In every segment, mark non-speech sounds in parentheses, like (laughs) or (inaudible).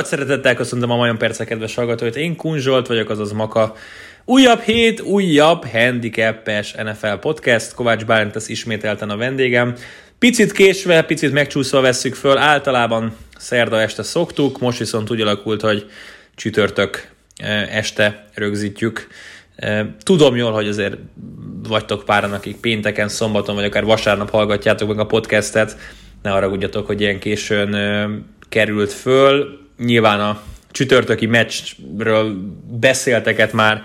Nagy szeretettel köszöntöm a Majon Perce kedves hallgatóit. Én Kunzsolt vagyok, azaz Maka. Újabb hét, újabb handicapes NFL podcast. Kovács Bálint lesz ismételten a vendégem. Picit késve, picit megcsúszva vesszük föl. Általában szerda este szoktuk, most viszont úgy alakult, hogy csütörtök eh, este rögzítjük. Eh, tudom jól, hogy azért vagytok páran, akik pénteken, szombaton vagy akár vasárnap hallgatjátok meg a podcastet. Ne haragudjatok, hogy ilyen későn eh, került föl. Nyilván a csütörtöki meccsről beszélteket már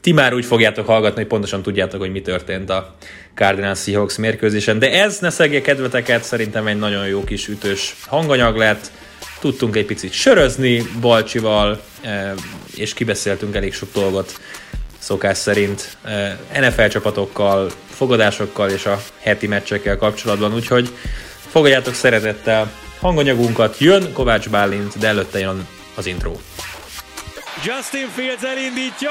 ti már úgy fogjátok hallgatni, hogy pontosan tudjátok, hogy mi történt a Cardinals Seahawks mérkőzésen. De ez ne szegje kedveteket, szerintem egy nagyon jó kis ütős hanganyag lett. Tudtunk egy picit sörözni Balcsival, és kibeszéltünk elég sok dolgot szokás szerint NFL csapatokkal, fogadásokkal és a heti meccsekkel kapcsolatban, úgyhogy fogadjátok szeretettel hanganyagunkat, jön Kovács Bálint, de előtte jön az intro. Justin Fields elindítja,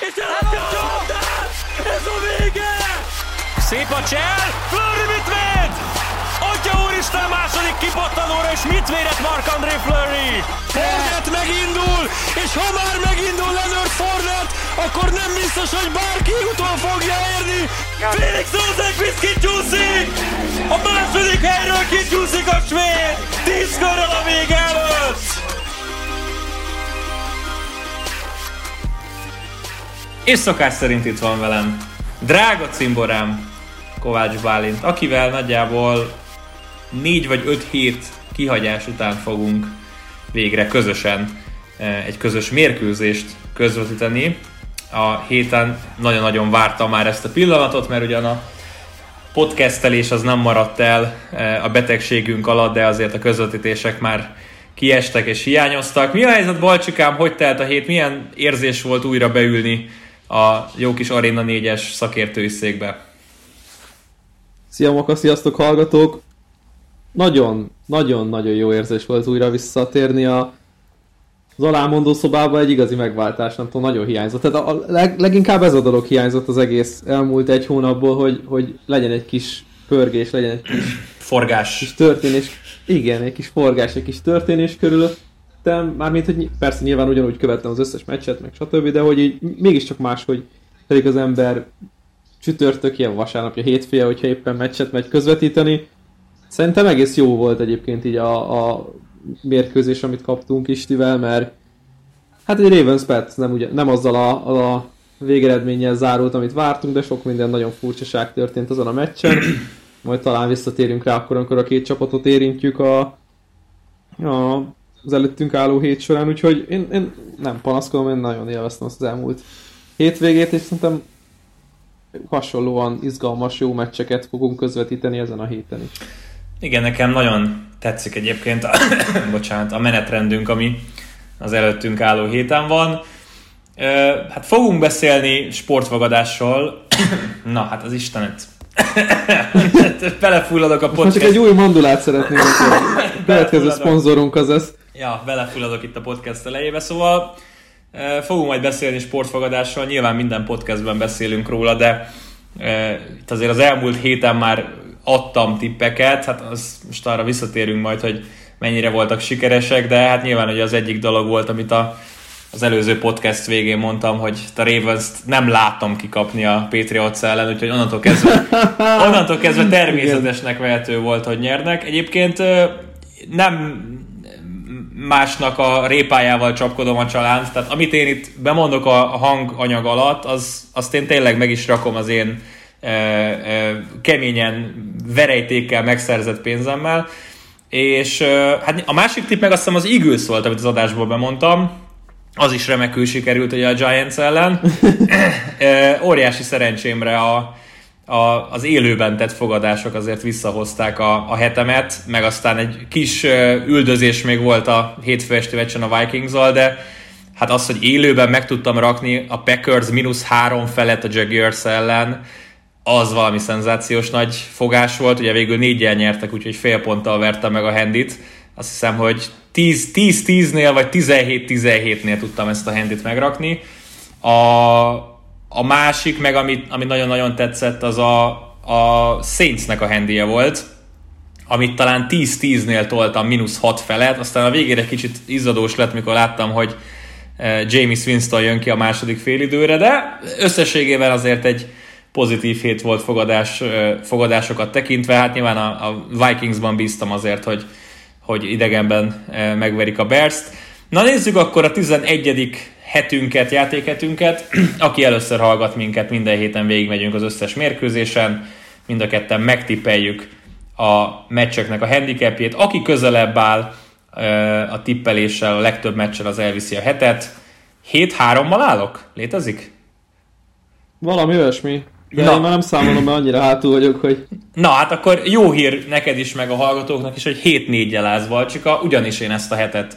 és elhatja Ez a vége! Szép a csel, Flurry mit véd? Atya úristen második kipattanóra, és mit védett Mark-André Flurry? Fournette megindul, és ha már megindul Leonard Fournette, akkor nem biztos, hogy bárki utol fogja érni. Felix Rosenqvist kicsúszik! A második helyről kicsúszik a svéd! Tíz körrel a vége előtt! És szokás szerint itt van velem drága cimborám Kovács Bálint, akivel nagyjából négy vagy öt hét kihagyás után fogunk végre közösen eh, egy közös mérkőzést közvetíteni. A héten nagyon-nagyon vártam már ezt a pillanatot, mert ugyan a podcastelés az nem maradt el eh, a betegségünk alatt, de azért a közvetítések már kiestek és hiányoztak. Mi a helyzet, Balcsikám, hogy telt a hét? Milyen érzés volt újra beülni a jó kis Arena 4-es szakértői székbe. Szia Maka, sziasztok hallgatók! Nagyon, nagyon, nagyon jó érzés volt újra visszatérni a az alámondó szobába egy igazi megváltás, nem tudom, nagyon hiányzott. Tehát a leg, leginkább ez a dolog hiányzott az egész elmúlt egy hónapból, hogy, hogy legyen egy kis pörgés, legyen egy kis forgás. Kis történés. Igen, egy kis forgás, egy kis történés körülött követtem, mármint, hogy persze nyilván ugyanúgy követtem az összes meccset, meg stb., de hogy így mégiscsak más, hogy pedig az ember csütörtök, ilyen vasárnapja, hétfője, hogyha éppen meccset megy közvetíteni. Szerintem egész jó volt egyébként így a, a mérkőzés, amit kaptunk Istivel, mert hát egy Ravens Pet nem, ugye, nem azzal a, a végeredménnyel zárult, amit vártunk, de sok minden nagyon furcsaság történt azon a meccsen. (clears throat) Majd talán visszatérünk rá akkor, amikor a két csapatot érintjük a, a az előttünk álló hét során, úgyhogy én, én nem panaszkodom, én nagyon élveztem azt az elmúlt hétvégét, és szerintem hasonlóan izgalmas, jó meccseket fogunk közvetíteni ezen a héten is. Igen, nekem nagyon tetszik egyébként a, (coughs) bocsánat, a menetrendünk, ami az előttünk álló héten van. Hát fogunk beszélni sportvagadásról. (coughs) Na, hát az Istenet. (coughs) Belefulladok a podcast. Csak egy új mandulát szeretném, hogy következő szponzorunk az ez ja, belefulladok itt a podcast elejébe, szóval fogunk majd beszélni sportfogadásról, nyilván minden podcastben beszélünk róla, de itt azért az elmúlt héten már adtam tippeket, hát az, most arra visszatérünk majd, hogy mennyire voltak sikeresek, de hát nyilván hogy az egyik dolog volt, amit a, az előző podcast végén mondtam, hogy a ravens nem látom kikapni a Patriots ellen, úgyhogy onnantól kezdve, (laughs) onnantól kezdve természetesnek vehető volt, hogy nyernek. Egyébként nem másnak a répájával csapkodom a csalánt, tehát amit én itt bemondok a hanganyag alatt, az, azt én tényleg meg is rakom az én keményen verejtékkel megszerzett pénzemmel, és hát a másik tipp meg azt hiszem az Eagles volt, amit az adásból bemondtam, az is remekül sikerült ugye a Giants ellen. óriási szerencsémre a, a, az élőben tett fogadások azért visszahozták a, a hetemet, meg aztán egy kis üldözés még volt a hétfő esti meccsen a vikings de hát az, hogy élőben meg tudtam rakni a Packers mínusz három felett a Jaguars ellen, az valami szenzációs nagy fogás volt, ugye végül négyen nyertek, úgyhogy fél ponttal vertem meg a handit. Azt hiszem, hogy 10-10-nél vagy 17-17-nél tudtam ezt a handit megrakni. A, a másik, meg ami, ami nagyon-nagyon tetszett, az a, a Saintsnek a handie volt, amit talán 10-10-nél toltam mínusz 6 felett, aztán a végére kicsit izzadós lett, mikor láttam, hogy James Winston jön ki a második félidőre, de összességében azért egy pozitív hét volt fogadás, fogadásokat tekintve, hát nyilván a, a Vikingsban bíztam azért, hogy, hogy idegenben megverik a Bears-t. Na nézzük akkor a 11 hetünket, játékhetünket. (clears throat) Aki először hallgat minket, minden héten végigmegyünk az összes mérkőzésen, mind a ketten megtippeljük a meccseknek a handicapjét. Aki közelebb áll a tippeléssel, a legtöbb meccsen az elviszi a hetet. 7-3-mal állok? Létezik? Valami olyasmi. De Na. én már nem számolom, mert annyira hátul vagyok, hogy... Na, hát akkor jó hír neked is, meg a hallgatóknak is, hogy 7 4 jel Valcsika, ugyanis én ezt a hetet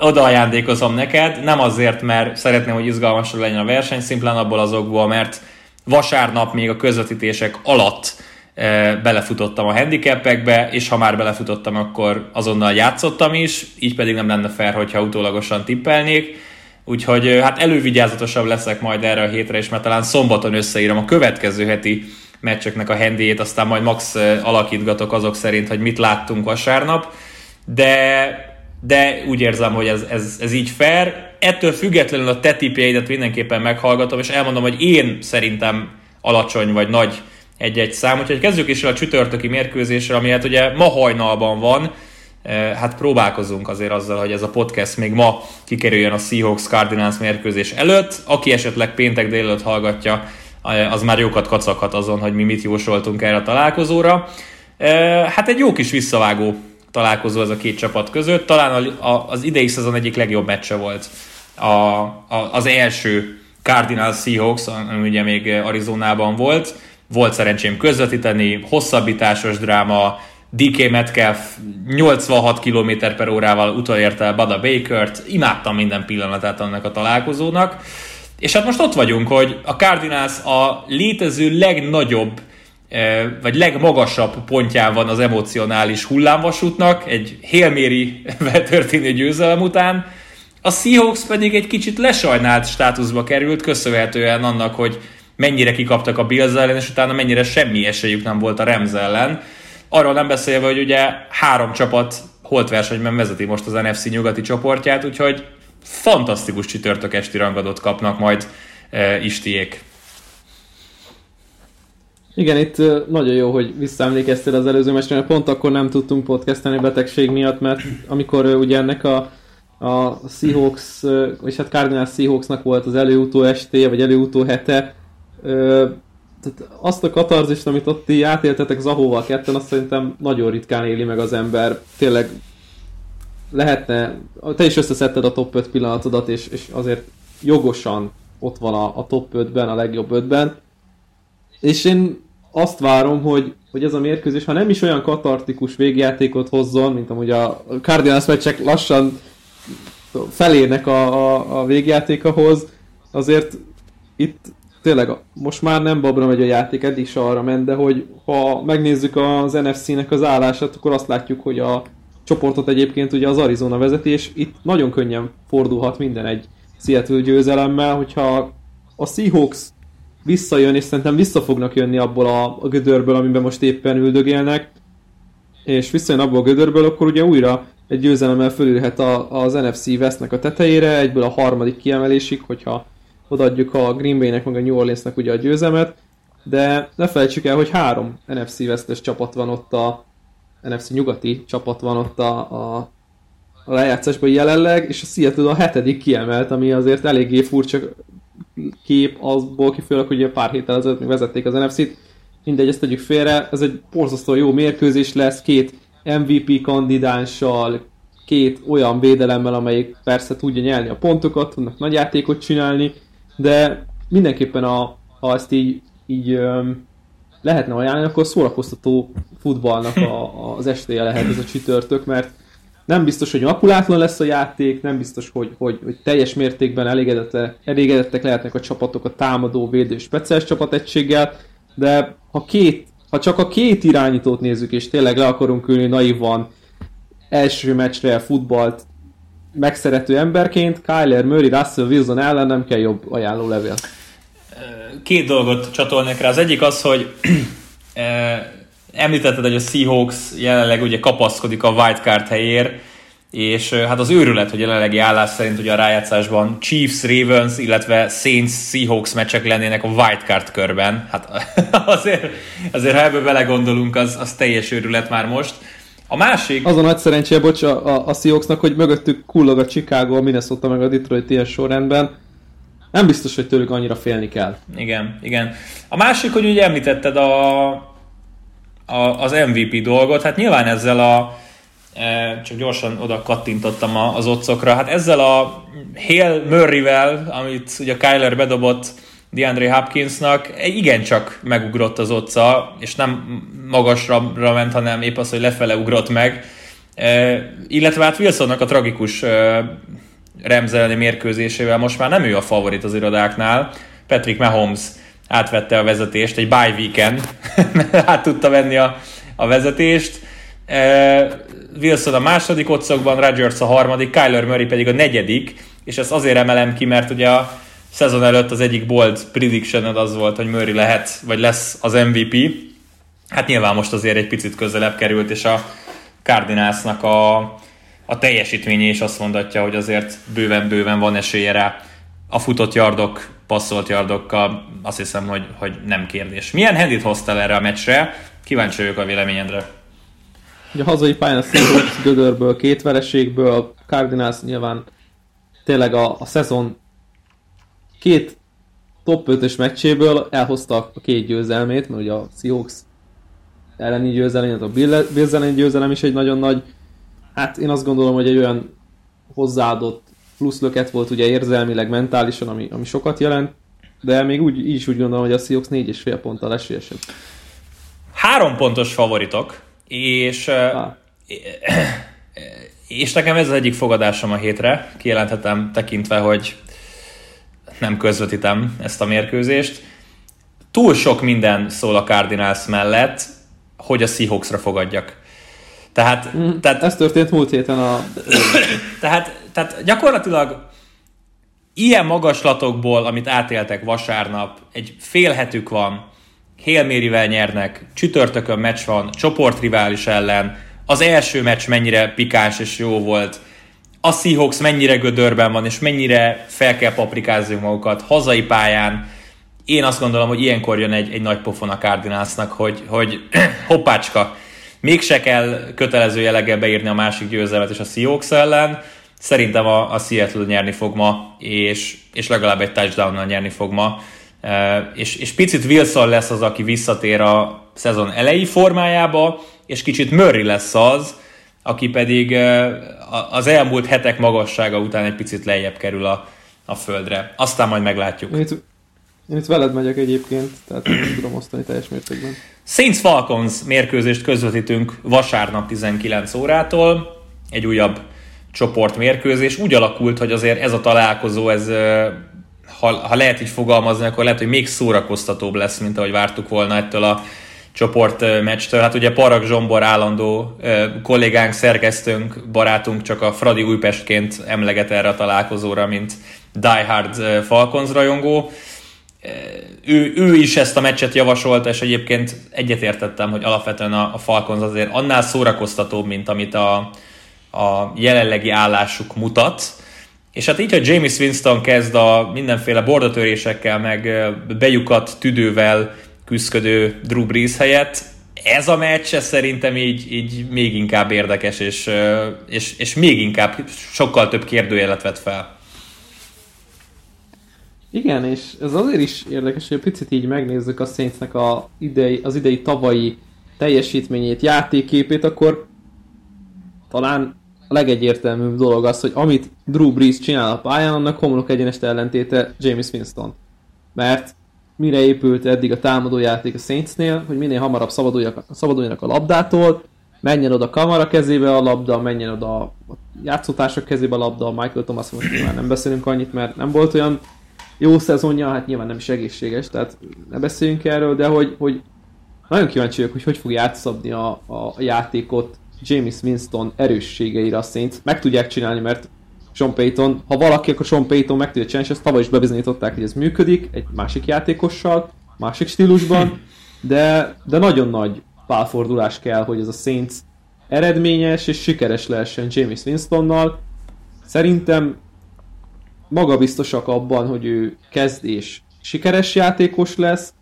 oda ajándékozom neked. Nem azért, mert szeretném, hogy izgalmasabb legyen a verseny, szimplán abból azokból, mert vasárnap még a közvetítések alatt e, belefutottam a handicapekbe, és ha már belefutottam, akkor azonnal játszottam is, így pedig nem lenne fair, hogyha utólagosan tippelnék Úgyhogy hát elővigyázatosabb leszek majd erre a hétre, és mert talán szombaton összeírom a következő heti meccseknek a hendéjét, aztán majd max alakítgatok azok szerint, hogy mit láttunk vasárnap, de, de úgy érzem, hogy ez, ez, ez így fair. Ettől függetlenül a te tipjeidet mindenképpen meghallgatom, és elmondom, hogy én szerintem alacsony vagy nagy egy-egy szám. Úgyhogy kezdjük is el a csütörtöki mérkőzésre, ami hát ugye ma hajnalban van, hát próbálkozunk azért azzal, hogy ez a podcast még ma kikerüljön a Seahawks Cardinals mérkőzés előtt. Aki esetleg péntek délelőtt hallgatja, az már jókat kacaghat azon, hogy mi mit jósoltunk erre a találkozóra. Hát egy jó kis visszavágó találkozó ez a két csapat között. Talán az idei szezon egyik legjobb meccse volt a, a, az első Cardinals Seahawks, ami ugye még Arizonában volt. Volt szerencsém közvetíteni, hosszabbításos dráma, DK Metcalf 86 km per órával utolérte Bada Baker-t, imádtam minden pillanatát annak a találkozónak, és hát most ott vagyunk, hogy a Cardinals a létező legnagyobb eh, vagy legmagasabb pontján van az emocionális hullámvasútnak, egy hélméri (laughs) történő győzelem után, a Seahawks pedig egy kicsit lesajnált státuszba került, köszönhetően annak, hogy mennyire kikaptak a Bills ellen, és utána mennyire semmi esélyük nem volt a Rams ellen. Arról nem beszélve, hogy ugye három csapat holt versenyben vezeti most az NFC nyugati csoportját, úgyhogy fantasztikus csütörtök esti rangadót kapnak majd e, Istiék. Igen, itt nagyon jó, hogy visszaemlékeztél az előző mestre, mert pont akkor nem tudtunk podcastani betegség miatt, mert amikor ugye ennek a, a Seahawks, és hát Cardinals Seahawksnak volt az előutó estéje, vagy előutó hete, tehát azt a katarzist, amit ott ti átéltetek Zahóval ketten, azt szerintem nagyon ritkán éli meg az ember. Tényleg lehetne, te is összeszedted a top 5 pillanatodat, és, és azért jogosan ott van a, a top 5-ben, a legjobb 5-ben. És én azt várom, hogy, hogy ez a mérkőzés, ha nem is olyan katartikus végjátékot hozzon, mint amúgy a Cardinals meccsek lassan felérnek a, a, a végjátékahoz, azért itt tényleg most már nem babra megy a játék, eddig se arra ment, de hogy ha megnézzük az NFC-nek az állását, akkor azt látjuk, hogy a csoportot egyébként ugye az Arizona vezeti, és itt nagyon könnyen fordulhat minden egy Seattle győzelemmel, hogyha a Seahawks visszajön, és szerintem vissza fognak jönni abból a, a gödörből, amiben most éppen üldögélnek, és visszajön abból a gödörből, akkor ugye újra egy győzelemmel fölülhet a, az NFC Westnek a tetejére, egyből a harmadik kiemelésig, hogyha odaadjuk a Green Bay-nek, meg a New Orleans-nek ugye a győzemet, de ne felejtsük el, hogy három NFC vesztes csapat van ott a NFC nyugati csapat van ott a, a, a lejátszásban jelenleg, és a Seattle a hetedik kiemelt, ami azért eléggé furcsa kép azból kifolyólag, hogy pár héttel ezelőtt még vezették az NFC-t. Mindegy, ezt tegyük félre, ez egy borzasztó jó mérkőzés lesz, két MVP kandidánssal, két olyan védelemmel, amelyik persze tudja nyelni a pontokat, tudnak nagy játékot csinálni, de mindenképpen a, ha ezt így, így öm, lehetne ajánlani, akkor szórakoztató futballnak a, az estéje lehet ez a csütörtök, mert nem biztos, hogy makulátlan lesz a játék, nem biztos, hogy, hogy, hogy teljes mértékben elégedettek lehetnek a csapatok a támadó, védő, speciális csapategységgel, de ha, két, ha csak a két irányítót nézzük, és tényleg le akarunk ülni naívan első meccsre futballt megszerető emberként Kyler Murray, Russell Wilson ellen nem kell jobb ajánló levél. Két dolgot csatolnék rá. Az egyik az, hogy (clears throat) Említetted, hogy a Seahawks jelenleg ugye kapaszkodik a wildcard helyér, és hát az őrület, hogy jelenlegi állás szerint ugye a rájátszásban Chiefs, Ravens, illetve Saints, Seahawks meccsek lennének a wildcard körben. Hát (laughs) azért, azért ha ebből belegondolunk, az, az teljes őrület már most. A másik... Az a nagy szerencséje, bocs, a, a, a Seahawksnak, hogy mögöttük kullog a Chicago, a Minnesota meg a Detroit ilyen sorrendben. Nem biztos, hogy tőlük annyira félni kell. Igen, igen. A másik, hogy ugye említetted a, a, az MVP dolgot, hát nyilván ezzel a e, csak gyorsan oda kattintottam az otcokra. Hát ezzel a Hale Murray-vel, amit ugye Kyler bedobott DeAndre Hopkinsnak, igencsak megugrott az otca, és nem magasra ment, hanem épp az, hogy lefele ugrott meg. Illetve hát Wilsonnak a tragikus e, mérkőzésével most már nem ő a favorit az irodáknál. Patrick Mahomes átvette a vezetést egy bye weekend, (laughs) át tudta venni a, a vezetést. E, Wilson a második otcokban, Rodgers a harmadik, Kyler Murray pedig a negyedik, és ezt azért emelem ki, mert ugye a szezon előtt az egyik bold prediction az volt, hogy Murray lehet, vagy lesz az MVP. Hát nyilván most azért egy picit közelebb került, és a Cardinalsnak a, a teljesítménye is azt mondatja, hogy azért bőven-bőven van esélye rá. A futott yardok, passzolt yardokkal azt hiszem, hogy, hogy nem kérdés. Milyen handit hoztál erre a meccsre? Kíváncsi vagyok a véleményedre. Ugye a hazai pályán a Seahawks gödörből, két vereségből, a Cardinals nyilván tényleg a, a szezon két top 5-ös meccséből elhozta a két győzelmét, mert ugye a Seahawks elleni győzelem, a Bills elleni győzelem is egy nagyon nagy, hát én azt gondolom, hogy egy olyan hozzáadott plusz löket volt ugye érzelmileg, mentálisan, ami, ami sokat jelent, de még úgy, így is úgy gondolom, hogy a Seahawks négy és fél ponttal esélyesebb. Három pontos favoritok, és, (clears throat) és nekem ez az egyik fogadásom a hétre, kijelenthetem tekintve, hogy nem közvetítem ezt a mérkőzést. Túl sok minden szól a Cardinals mellett, hogy a Seahawksra fogadjak. Tehát, mm, tehát, ez történt múlt héten a... (coughs) tehát, tehát gyakorlatilag ilyen magaslatokból, amit átéltek vasárnap, egy fél hetük van, Hélmérivel nyernek, csütörtökön meccs van, csoportrivális ellen, az első meccs mennyire pikáns és jó volt, a Seahawks mennyire gödörben van, és mennyire fel kell paprikázni magukat hazai pályán. Én azt gondolom, hogy ilyenkor jön egy, egy nagy pofon a Cardinalsnak, hogy, hogy (clears throat) hoppácska, mégse kell kötelező jelleggel beírni a másik győzelmet és a Seahawks ellen. Szerintem a, a Seattle nyerni fog ma, és, és legalább egy touchdown nyerni fog ma. És, és picit Wilson lesz az, aki visszatér a szezon elejé formájába, és kicsit Murray lesz az, aki pedig az elmúlt hetek magassága után egy picit lejjebb kerül a, a földre. Aztán majd meglátjuk. Én itt, én itt veled megyek egyébként, tehát nem (clears throat) tudom osztani teljes mértékben. Saints Falcons mérkőzést közvetítünk vasárnap 19 órától. Egy újabb csoportmérkőzés. Úgy alakult, hogy azért ez a találkozó, ez, ha, ha lehet így fogalmazni, akkor lehet, hogy még szórakoztatóbb lesz, mint ahogy vártuk volna ettől a csoportmeccstől. Hát ugye Parag Zsombor állandó kollégánk, szerkesztőnk, barátunk csak a Fradi Újpestként emleget erre a találkozóra, mint Die Hard Falcons rajongó. Ő, ő is ezt a meccset javasolta, és egyébként egyetértettem, hogy alapvetően a, a Falcons azért annál szórakoztatóbb, mint amit a, a jelenlegi állásuk mutat. És hát így, hogy James Winston kezd a mindenféle bordatörésekkel, meg bejukat tüdővel küzdködő Drew Brees helyett. Ez a meccs ez szerintem így, így még inkább érdekes, és, és, és még inkább sokkal több kérdőjelet vet fel. Igen, és ez azért is érdekes, hogy picit így megnézzük a Saintsnek a idei, az idei tavalyi teljesítményét, játékképét, akkor talán a legegyértelműbb dolog az, hogy amit Drew Brees csinál a pályán, annak homlok egyenest ellentéte James Winston. Mert mire épült eddig a támadójáték a Saintsnél, hogy minél hamarabb szabaduljanak a labdától, menjen oda a kamara kezébe a labda, menjen oda a játszótársak kezébe a labda, Michael Thomas most nyilván nem beszélünk annyit, mert nem volt olyan jó szezonja, hát nyilván nem is egészséges, tehát ne beszéljünk erről, de hogy, hogy nagyon kíváncsi vagyok, hogy hogy fog játszabni a, a játékot James Winston erősségeire a Saints. Meg tudják csinálni, mert sean Payton, ha valaki, akkor Sean Payton meg tudja csinálni, és ezt tavaly is bebizonyították, hogy ez működik, egy másik játékossal, másik stílusban, de, de nagyon nagy pálfordulás kell, hogy ez a Saints eredményes és sikeres lehessen James Winstonnal. Szerintem magabiztosak abban, hogy ő kezd és sikeres játékos lesz,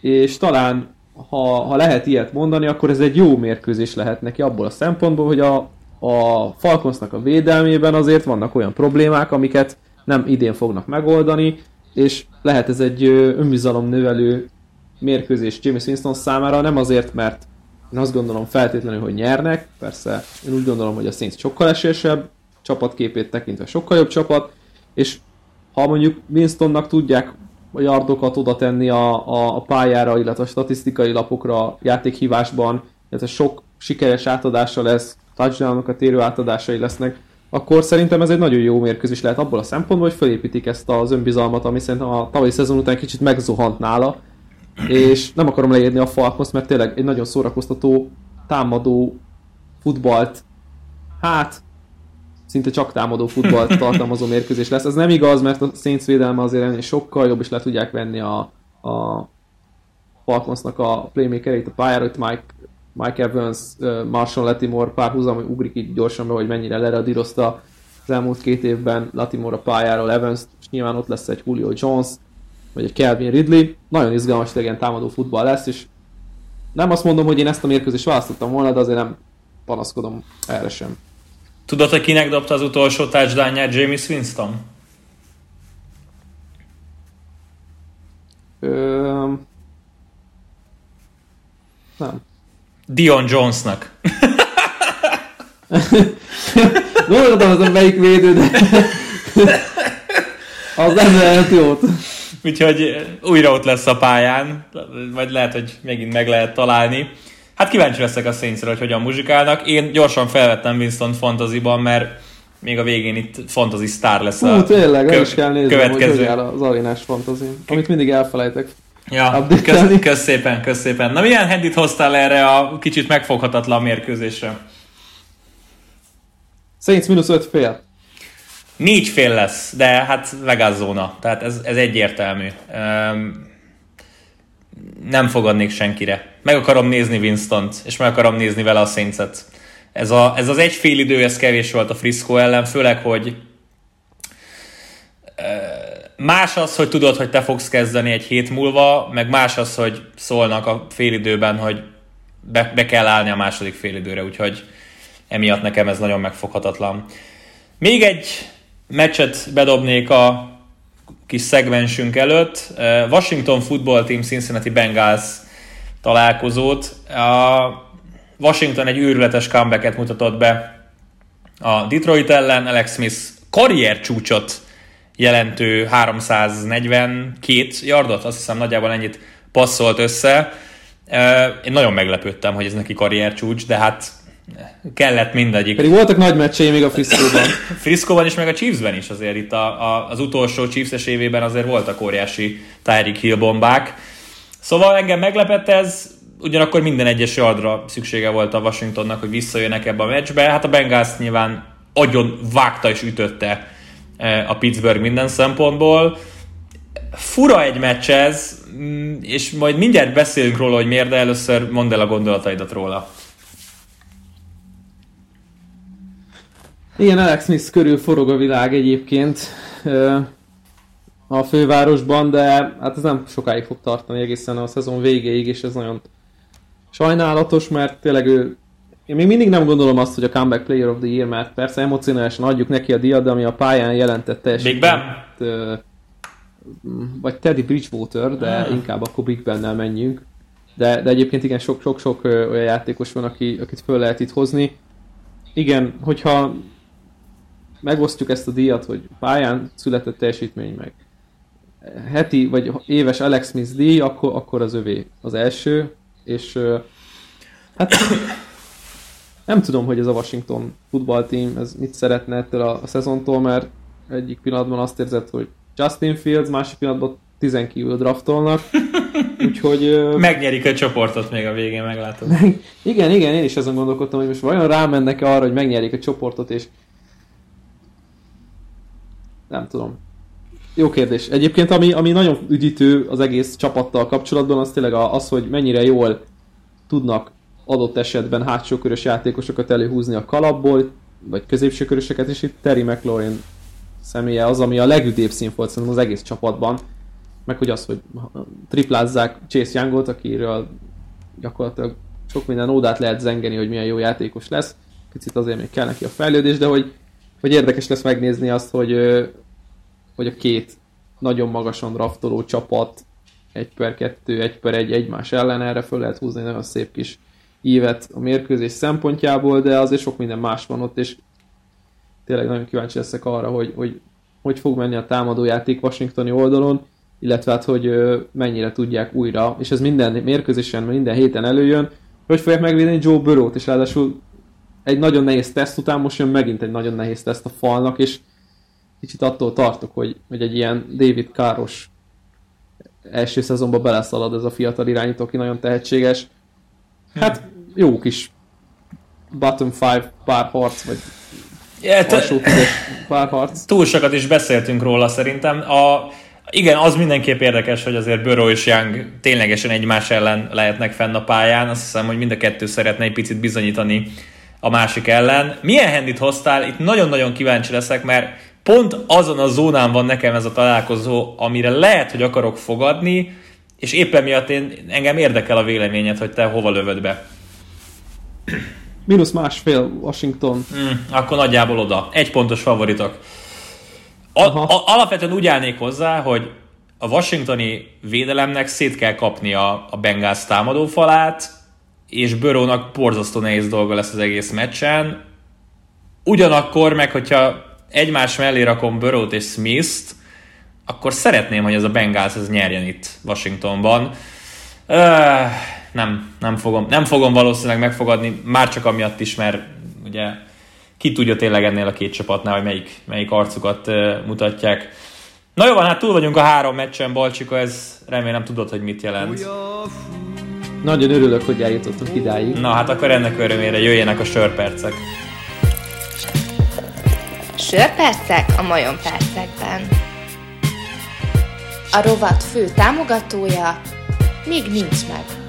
és talán ha, ha lehet ilyet mondani, akkor ez egy jó mérkőzés lehet neki abból a szempontból, hogy a, a Falconsnak a védelmében azért vannak olyan problémák, amiket nem idén fognak megoldani, és lehet ez egy önbizalom növelő mérkőzés James Winston számára, nem azért, mert én azt gondolom feltétlenül, hogy nyernek, persze én úgy gondolom, hogy a Saints sokkal esélyesebb, csapatképét tekintve sokkal jobb csapat, és ha mondjuk Winstonnak tudják a yardokat oda tenni a, a, a pályára, illetve a statisztikai lapokra játékhívásban, illetve sok sikeres átadása lesz, touchdownokat érő átadásai lesznek, akkor szerintem ez egy nagyon jó mérkőzés lehet abból a szempontból, hogy felépítik ezt az önbizalmat, ami szerintem a tavalyi szezon után kicsit megzuhant nála, és nem akarom leírni a Falcons, mert tényleg egy nagyon szórakoztató, támadó futballt, hát szinte csak támadó futballt (laughs) tartalmazó mérkőzés lesz. Ez nem igaz, mert a Saints védelme azért ennél sokkal jobb, és le tudják venni a, a Falconsnak a playmakerét a pályára, hogy Mike, Mike Evans, Marshall Latimore párhuzam, hogy ugrik így gyorsan be, hogy mennyire leradírozta az elmúlt két évben Latimore a pályáról, Evans, és nyilván ott lesz egy Julio Jones, vagy egy Calvin Ridley. Nagyon izgalmas legyen támadó futball lesz, és nem azt mondom, hogy én ezt a mérkőzést választottam volna, de azért nem panaszkodom erre sem. Tudod, hogy kinek dobta az utolsó touchdownját James Winston? Ö... Nem. Dion Jonesnak. (laughs) Gondoltam azon melyik védő, de az nem lehet jót. Úgyhogy újra ott lesz a pályán, vagy lehet, hogy megint meg lehet találni. Hát kíváncsi leszek a saints hogy hogyan muzsikálnak. Én gyorsan felvettem Winston fantasyban, mert még a végén itt fantasy sztár lesz Hú, a tényleg, kö- is kell nézni, következő. hogy hogy az arénás fantasy, amit mindig elfelejtek. Ja, kösz, kösz szépen, kösz szépen. Na milyen handit hoztál erre a kicsit megfoghatatlan mérkőzésre? Saints mínusz 5 fél. Négy fél lesz, de hát Vegas zóna, tehát ez, ez egyértelmű. Um, nem fogadnék senkire. Meg akarom nézni Winston-t, és meg akarom nézni vele a saints. Ez, a, ez az egy fél idő, ez kevés volt a Frisco ellen, főleg, hogy más az, hogy tudod, hogy te fogsz kezdeni egy hét múlva, meg más az, hogy szólnak a félidőben, hogy be, be kell állni a második félidőre, úgyhogy emiatt nekem ez nagyon megfoghatatlan. Még egy meccset bedobnék a kis szegmensünk előtt. Washington Football Team Cincinnati Bengals találkozót. A Washington egy őrületes comebacket mutatott be a Detroit ellen. Alex Smith karrier csúcsot jelentő 342 yardot, azt hiszem nagyjából ennyit passzolt össze. Én nagyon meglepődtem, hogy ez neki karrier csúcs, de hát kellett mindegyik. Pedig voltak nagy meccsei még a Frisco-ban. (coughs) Frisco-ban is, meg a Chiefs-ben is azért itt a, a, az utolsó Chiefs-es évében azért voltak óriási Tyreek Hill bombák. Szóval engem meglepett ez, ugyanakkor minden egyes yardra szüksége volt a Washingtonnak, hogy visszajönnek ebbe a meccsbe. Hát a Bengals nyilván agyon vágta és ütötte a Pittsburgh minden szempontból. Fura egy meccs ez, mm, és majd mindjárt beszélünk róla, hogy miért, de először mondd el a gondolataidat róla. Igen, Alex Smith körül forog a világ egyébként a fővárosban, de hát ez nem sokáig fog tartani egészen a szezon végéig, és ez nagyon sajnálatos, mert tényleg ő én még mindig nem gondolom azt, hogy a Comeback Player of the Year, mert persze emocionálisan adjuk neki a díjat, de ami a pályán jelentett teljesítményt. Big Ben? Vagy Teddy Bridgewater, de ah. inkább akkor Big Ben-nel menjünk. De, de egyébként igen, sok-sok olyan játékos van, aki, akit föl lehet itt hozni. Igen, hogyha megosztjuk ezt a díjat, hogy pályán született teljesítmény meg heti vagy éves Alex Smith díj, akkor, akkor az övé az első, és hát nem tudom, hogy ez a Washington football team ez mit szeretne ettől a, a szezontól, mert egyik pillanatban azt érzed, hogy Justin Fields, másik pillanatban tizen kívül draftolnak, (laughs) úgyhogy... Megnyerik a csoportot még a végén, meglátod. (laughs) igen, igen, én is ezen gondolkodtam, hogy most vajon rámennek arra, hogy megnyerik a csoportot, és nem tudom. Jó kérdés. Egyébként ami, ami nagyon üdítő az egész csapattal kapcsolatban, az tényleg az, hogy mennyire jól tudnak adott esetben hátsó körös játékosokat előhúzni a kalapból, vagy középső köröseket, és itt Terry McLaurin személye az, ami a legüdébb színfolt szerintem az egész csapatban. Meg hogy az, hogy triplázzák Chase Youngot, akiről gyakorlatilag sok minden ódát lehet zengeni, hogy milyen jó játékos lesz. Picit azért még kell neki a fejlődés, de hogy, hogy érdekes lesz megnézni azt, hogy, hogy a két nagyon magasan draftoló csapat egy per kettő, egy per egy egymás ellen erre föl lehet húzni nagyon szép kis ívet a mérkőzés szempontjából, de azért sok minden más van ott, és tényleg nagyon kíváncsi leszek arra, hogy hogy, hogy fog menni a támadójáték Washingtoni oldalon, illetve hát, hogy mennyire tudják újra, és ez minden mérkőzésen, minden héten előjön, hogy fogják megvédeni Joe Burrow-t, és ráadásul egy nagyon nehéz teszt után most jön megint egy nagyon nehéz teszt a falnak, és kicsit attól tartok, hogy, hogy egy ilyen David Káros első szezonban beleszalad ez a fiatal irányító, aki nagyon tehetséges. Hát jó kis bottom five pár harc, vagy yeah, alsó pár harc. Túl sokat is beszéltünk róla szerintem. A, igen, az mindenképp érdekes, hogy azért Burrow és Young ténylegesen egymás ellen lehetnek fenn a pályán. Azt hiszem, hogy mind a kettő szeretne egy picit bizonyítani a másik ellen. Milyen handit hoztál? Itt nagyon-nagyon kíváncsi leszek, mert pont azon a zónán van nekem ez a találkozó, amire lehet, hogy akarok fogadni, és éppen miatt én, engem érdekel a véleményed, hogy te hova lövöd be. (clears throat) Minusz másfél Washington. Mm, akkor nagyjából oda. Egy pontos favoritok. A, a, alapvetően úgy állnék hozzá, hogy a washingtoni védelemnek szét kell kapni a, Bengals támadófalát, és Börónak borzasztó nehéz dolga lesz az egész meccsen. Ugyanakkor meg, hogyha egymás mellé rakom Burrow-t és Smith-t, akkor szeretném, hogy ez a Bengals ez nyerjen itt Washingtonban. Uh, nem, nem fogom, nem fogom valószínűleg megfogadni, már csak amiatt is, mert ugye ki tudja tényleg ennél a két csapatnál, hogy melyik, melyik arcukat mutatják. Na jó van, hát túl vagyunk a három meccsen, Balcsika, ez remélem tudod, hogy mit jelent. Nagyon örülök, hogy eljutottunk idáig. Na hát akkor ennek örömére jöjjenek a sörpercek. Sörpercek a Majon percekben. A rovat fő támogatója még nincs meg.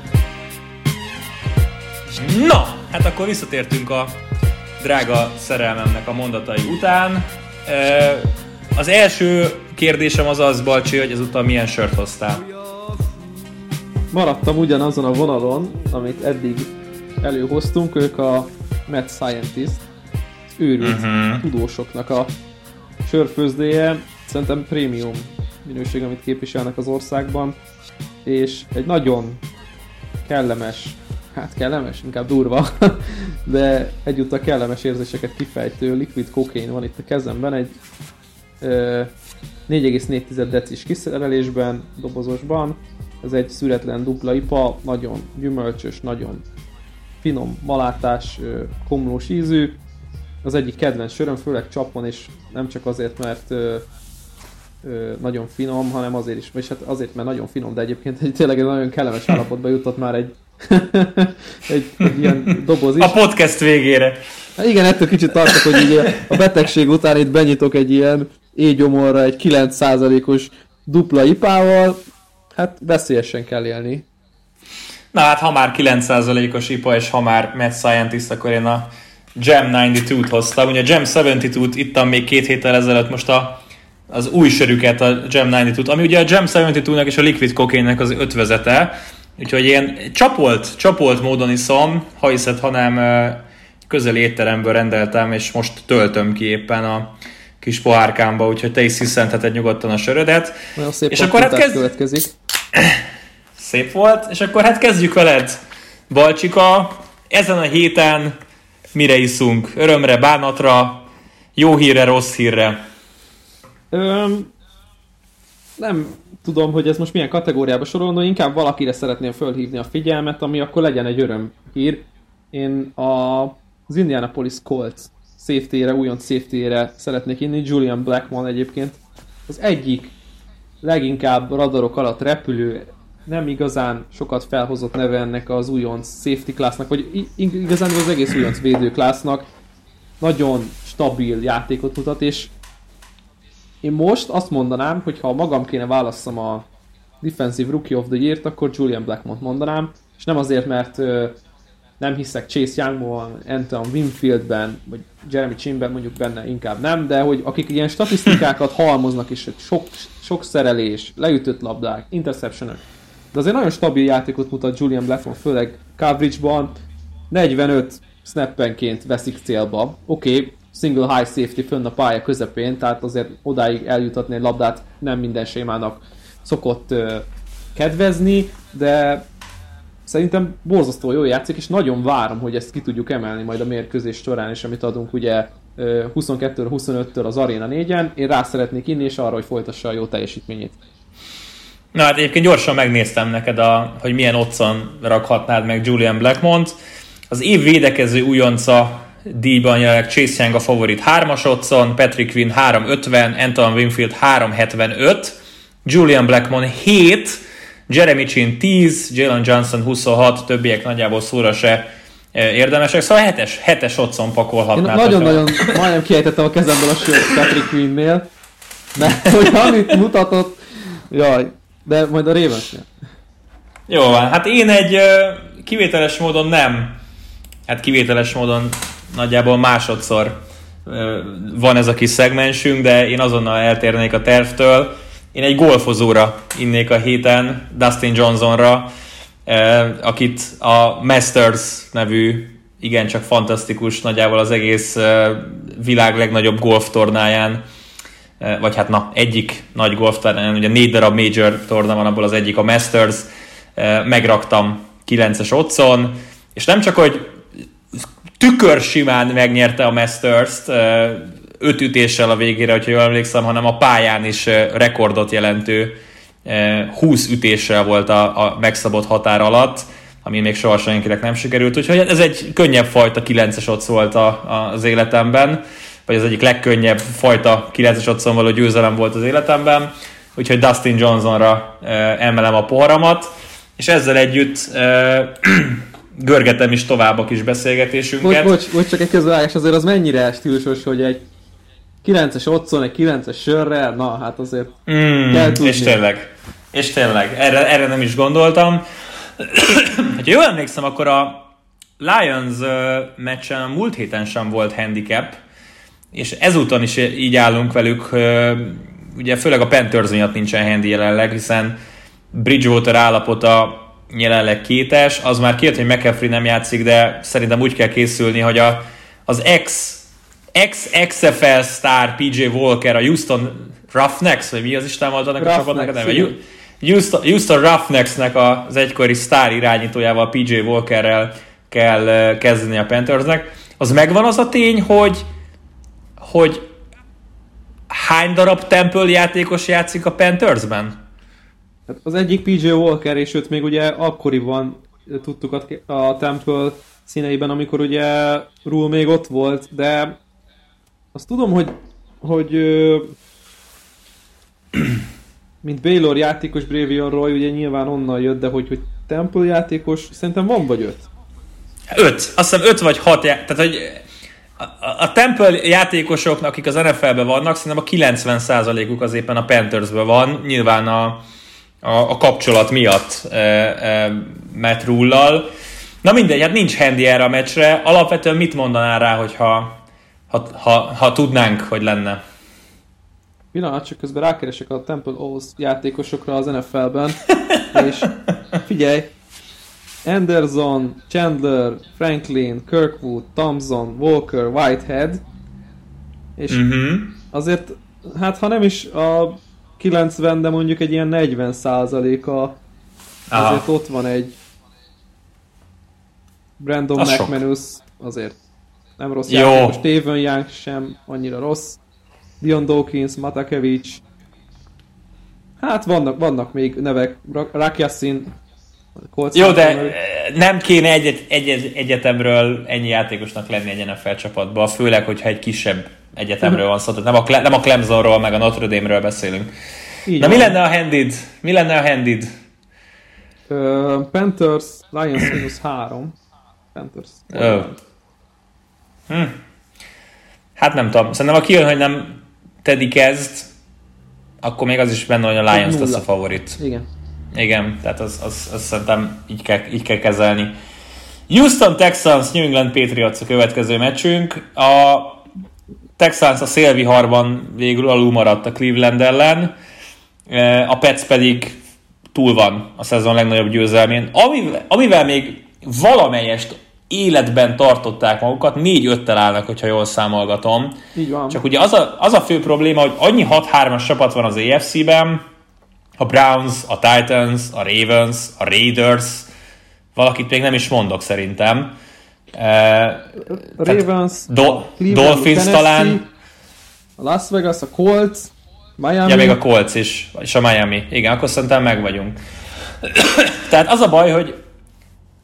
Na, hát akkor visszatértünk a drága szerelmemnek a mondatai után. Az első kérdésem az az, Balcsi, hogy ezúttal milyen sört hoztál? Maradtam ugyanazon a vonalon, amit eddig előhoztunk, ők a Mad Scientist, őrült uh-huh. tudósoknak a sörfőzdéje, szerintem prémium minőség, amit képviselnek az országban, és egy nagyon kellemes, hát kellemes, inkább durva, (laughs) de egyúttal kellemes érzéseket kifejtő liquid kokain van itt a kezemben, egy 4,4 decis kiszerelésben, dobozosban, ez egy szüretlen dupla ipa, nagyon gyümölcsös, nagyon finom malátás, komlós ízű, az egyik kedvenc söröm, főleg csapon, és nem csak azért, mert ö, ö, nagyon finom, hanem azért is, vagy hát azért, mert nagyon finom, de egyébként egy tényleg egy nagyon kellemes állapotba jutott már egy, (laughs) egy, egy ilyen doboz is. A podcast végére. Hát igen, ettől kicsit tartok, hogy így a betegség után itt benyitok egy ilyen égyomorra egy 9%-os dupla ipával, hát veszélyesen kell élni. Na hát, ha már 9%-os IPA, és ha már Mad Scientist, akkor én a Jam 92-t hoztam. Ugye a Jam 72-t ittam még két héttel ezelőtt, most a, az új sörüket, a Jam 92-t, ami ugye a Jam 72-nek és a Liquid cocaine az ötvezete. Úgyhogy én csapolt, csapolt módon iszom, ha hiszed, hanem közeli étteremből rendeltem, és most töltöm ki éppen a kis pohárkámba, úgyhogy te is sziszentheted nyugodtan a sörödet. Nagyon szép és akkor hát kezd... következik. (clears throat) Szép volt, és akkor hát kezdjük veled, Balcsika. Ezen a héten mire iszunk? Örömre, bánatra, jó hírre, rossz hírre? Öm, nem tudom, hogy ez most milyen kategóriába sorolna, inkább valakire szeretném fölhívni a figyelmet, ami akkor legyen egy öröm hír. Én a, az Indianapolis Colts safety-re, újonc safety-re szeretnék inni, Julian Blackmon egyébként az egyik leginkább radarok alatt repülő nem igazán sokat felhozott neve ennek az újonc safety classnak, vagy igazán az egész újonc védőklásznak nagyon stabil játékot mutat, és én most azt mondanám, hogy ha magam kéne válasszam a Defensive Rookie of the Year-t, akkor Julian Blackmont mondanám, és nem azért, mert ö, nem hiszek Chase Youngban, Anton Winfieldben, vagy Jeremy Chinben mondjuk benne inkább nem, de hogy akik ilyen statisztikákat (laughs) halmoznak, és sok, sok szerelés, leütött labdák, interceptionök, de azért nagyon stabil játékot mutat Julian Blackmon, főleg coverage-ban, 45 snappenként veszik célba. Oké, okay, single high safety fönn a pálya közepén, tehát azért odáig eljutatni egy labdát nem minden sémának szokott uh, kedvezni, de szerintem borzasztó jól játszik, és nagyon várom, hogy ezt ki tudjuk emelni majd a mérkőzés során, és amit adunk ugye 22-25-től az Arena 4-en. Én rá szeretnék inni, és arra, hogy folytassa a jó teljesítményét. Na hát egyébként gyorsan megnéztem neked, a, hogy milyen otthon rakhatnád meg Julian Blackmont. Az év védekező újonca díjban jelenleg Chase Young a favorit 3-as otthon, Patrick Quinn 3.50, Anton Winfield 3.75, Julian Blackmon 7, Jeremy Chin 10, Jalen Johnson 26, többiek nagyjából szóra se e, érdemesek, szóval hetes, hetes otthon pakolhatnád. Nagyon-nagyon, majdnem kiejtettem a kezemből a sőt Patrick Quinn-nél, mert (laughs) hogy amit mutatott, jaj, de majd a Ravensnél. Jó van, hát én egy kivételes módon nem, hát kivételes módon nagyjából másodszor van ez a kis szegmensünk, de én azonnal eltérnék a tervtől. Én egy golfozóra innék a héten, Dustin Johnsonra, akit a Masters nevű igencsak fantasztikus, nagyjából az egész világ legnagyobb golftornáján vagy hát na, egyik nagy golf ugye négy darab major torna van, abból az egyik a Masters, megraktam 9-es otthon, és nem csak, hogy tükör simán megnyerte a Masters-t, öt ütéssel a végére, hogyha jól emlékszem, hanem a pályán is rekordot jelentő 20 ütéssel volt a, a megszabott határ alatt, ami még soha senkinek nem sikerült, úgyhogy ez egy könnyebb fajta 9-es ott volt a, a, az életemben vagy az egyik legkönnyebb fajta 9-es való győzelem volt az életemben, úgyhogy Dustin Johnsonra emelem a poharamat, és ezzel együtt görgetem is tovább a kis beszélgetésünket. Bocs, bocs, bocs csak egy közvágás, azért az mennyire stílusos, hogy egy 9-es otthon, egy 9-es sörrel, na hát azért mm, kell tudni. És tényleg, és tényleg, erre, erre nem is gondoltam. (clears throat) ha jól emlékszem, akkor a Lions meccsen a múlt héten sem volt handicap, és ezúton is így állunk velük, ugye főleg a Panthers miatt nincsen handy jelenleg, hiszen Bridgewater állapota jelenleg kétes, az már két, hogy McCaffrey nem játszik, de szerintem úgy kell készülni, hogy a, az ex, ex XFL star PJ Walker, a Houston Roughnecks, vagy mi az Isten volt annak a csapatnak a neve? Houston, Houston Roughnecks-nek az egykori sztár irányítójával, PJ Walkerrel kell kezdeni a Panthersnek. Az megvan az a tény, hogy hogy hány darab Temple játékos játszik a Panthersben? Hát az egyik PJ Walker, és őt még ugye akkoriban tudtuk a, a Temple színeiben, amikor ugye Rule még ott volt, de azt tudom, hogy, hogy mint Baylor játékos Bravion Roy ugye nyilván onnan jött, de hogy, hogy Temple játékos, szerintem van vagy öt? Öt. Azt hiszem öt vagy hat, já- tehát hogy a, Temple játékosoknak, akik az NFL-ben vannak, szerintem a 90%-uk az éppen a Panthersben van, nyilván a, a, a kapcsolat miatt e, e, Matt Rule-lal. Na mindegy, hát nincs handy erre a meccsre. Alapvetően mit mondanál rá, hogyha ha, ha, ha tudnánk, hogy lenne? Pillanat, csak közben rákeresek a Temple O's játékosokra az NFL-ben, (laughs) és figyelj, Anderson, Chandler, Franklin, Kirkwood, Thompson, Walker, Whitehead, és uh-huh. azért, hát ha nem is a 90, de mondjuk egy ilyen 40 százaléka. Azért ott van egy Brandon az McManus, azért nem rossz Jó. játékos, Steven Young sem annyira rossz, Dion Dawkins, Matakevics, hát vannak, vannak még nevek, Rakiasin, jó, de nem kéne egy, egy, egyetemről ennyi játékosnak lenni egy NFL csapatban, főleg, hogyha egy kisebb egyetemről van szó, tehát nem a, nem a Clemsonról, meg a Notre Dame-ről beszélünk. Így Na van. mi lenne a handid? Mi lenne a handid? Uh, Panthers, Lions minus 3. Panthers. Oh. Hm. Hát nem tudom. Szerintem ha kijön, hogy nem Teddy kezd, akkor még az is benne, hogy a Lions lesz a favorit. Igen. Igen, tehát az, az, az szerintem így kell, így kell kezelni. Houston Texans, New England Patriots a következő meccsünk. A Texans a szélviharban végül alul maradt a Cleveland ellen, e, a Pets pedig túl van a szezon legnagyobb győzelmén. Amivel, amivel még valamelyest életben tartották magukat, 4-5-tel állnak, hogyha jól számolgatom. Így van. Csak ugye az a, az a fő probléma, hogy annyi 6-3-as csapat van az AFC-ben, a Browns, a Titans, a Ravens, a Raiders, valakit még nem is mondok szerintem. A Ravens, Do- Dolphins talán. A Las Vegas, a Colts, Miami. Ja, még a Colts is, és a Miami. Igen, akkor szerintem meg vagyunk. (coughs) Tehát az a baj, hogy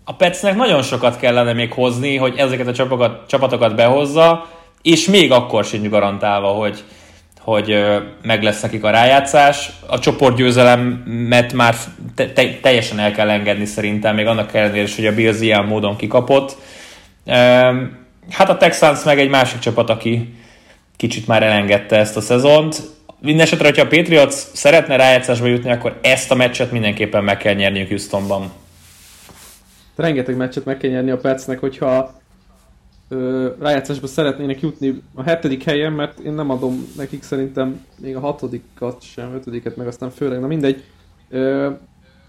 a Petsnek nagyon sokat kellene még hozni, hogy ezeket a csapatokat, csapatokat behozza, és még akkor sincs garantálva, hogy, hogy meg lesz nekik a rájátszás. A csoportgyőzelemet már te, te, teljesen el kell engedni szerintem, még annak ellenére is, hogy a Bills ilyen módon kikapott. Hát a Texans meg egy másik csapat, aki kicsit már elengedte ezt a szezont. Mindenesetre, hogyha a Patriots szeretne rájátszásba jutni, akkor ezt a meccset mindenképpen meg kell nyerniük Houstonban. Rengeteg meccset meg kell nyerni a Petsnek, hogyha rájátszásba szeretnének jutni a hetedik helyen, mert én nem adom nekik szerintem még a hatodikat sem, ötödiket, meg aztán főleg, na mindegy. Ö,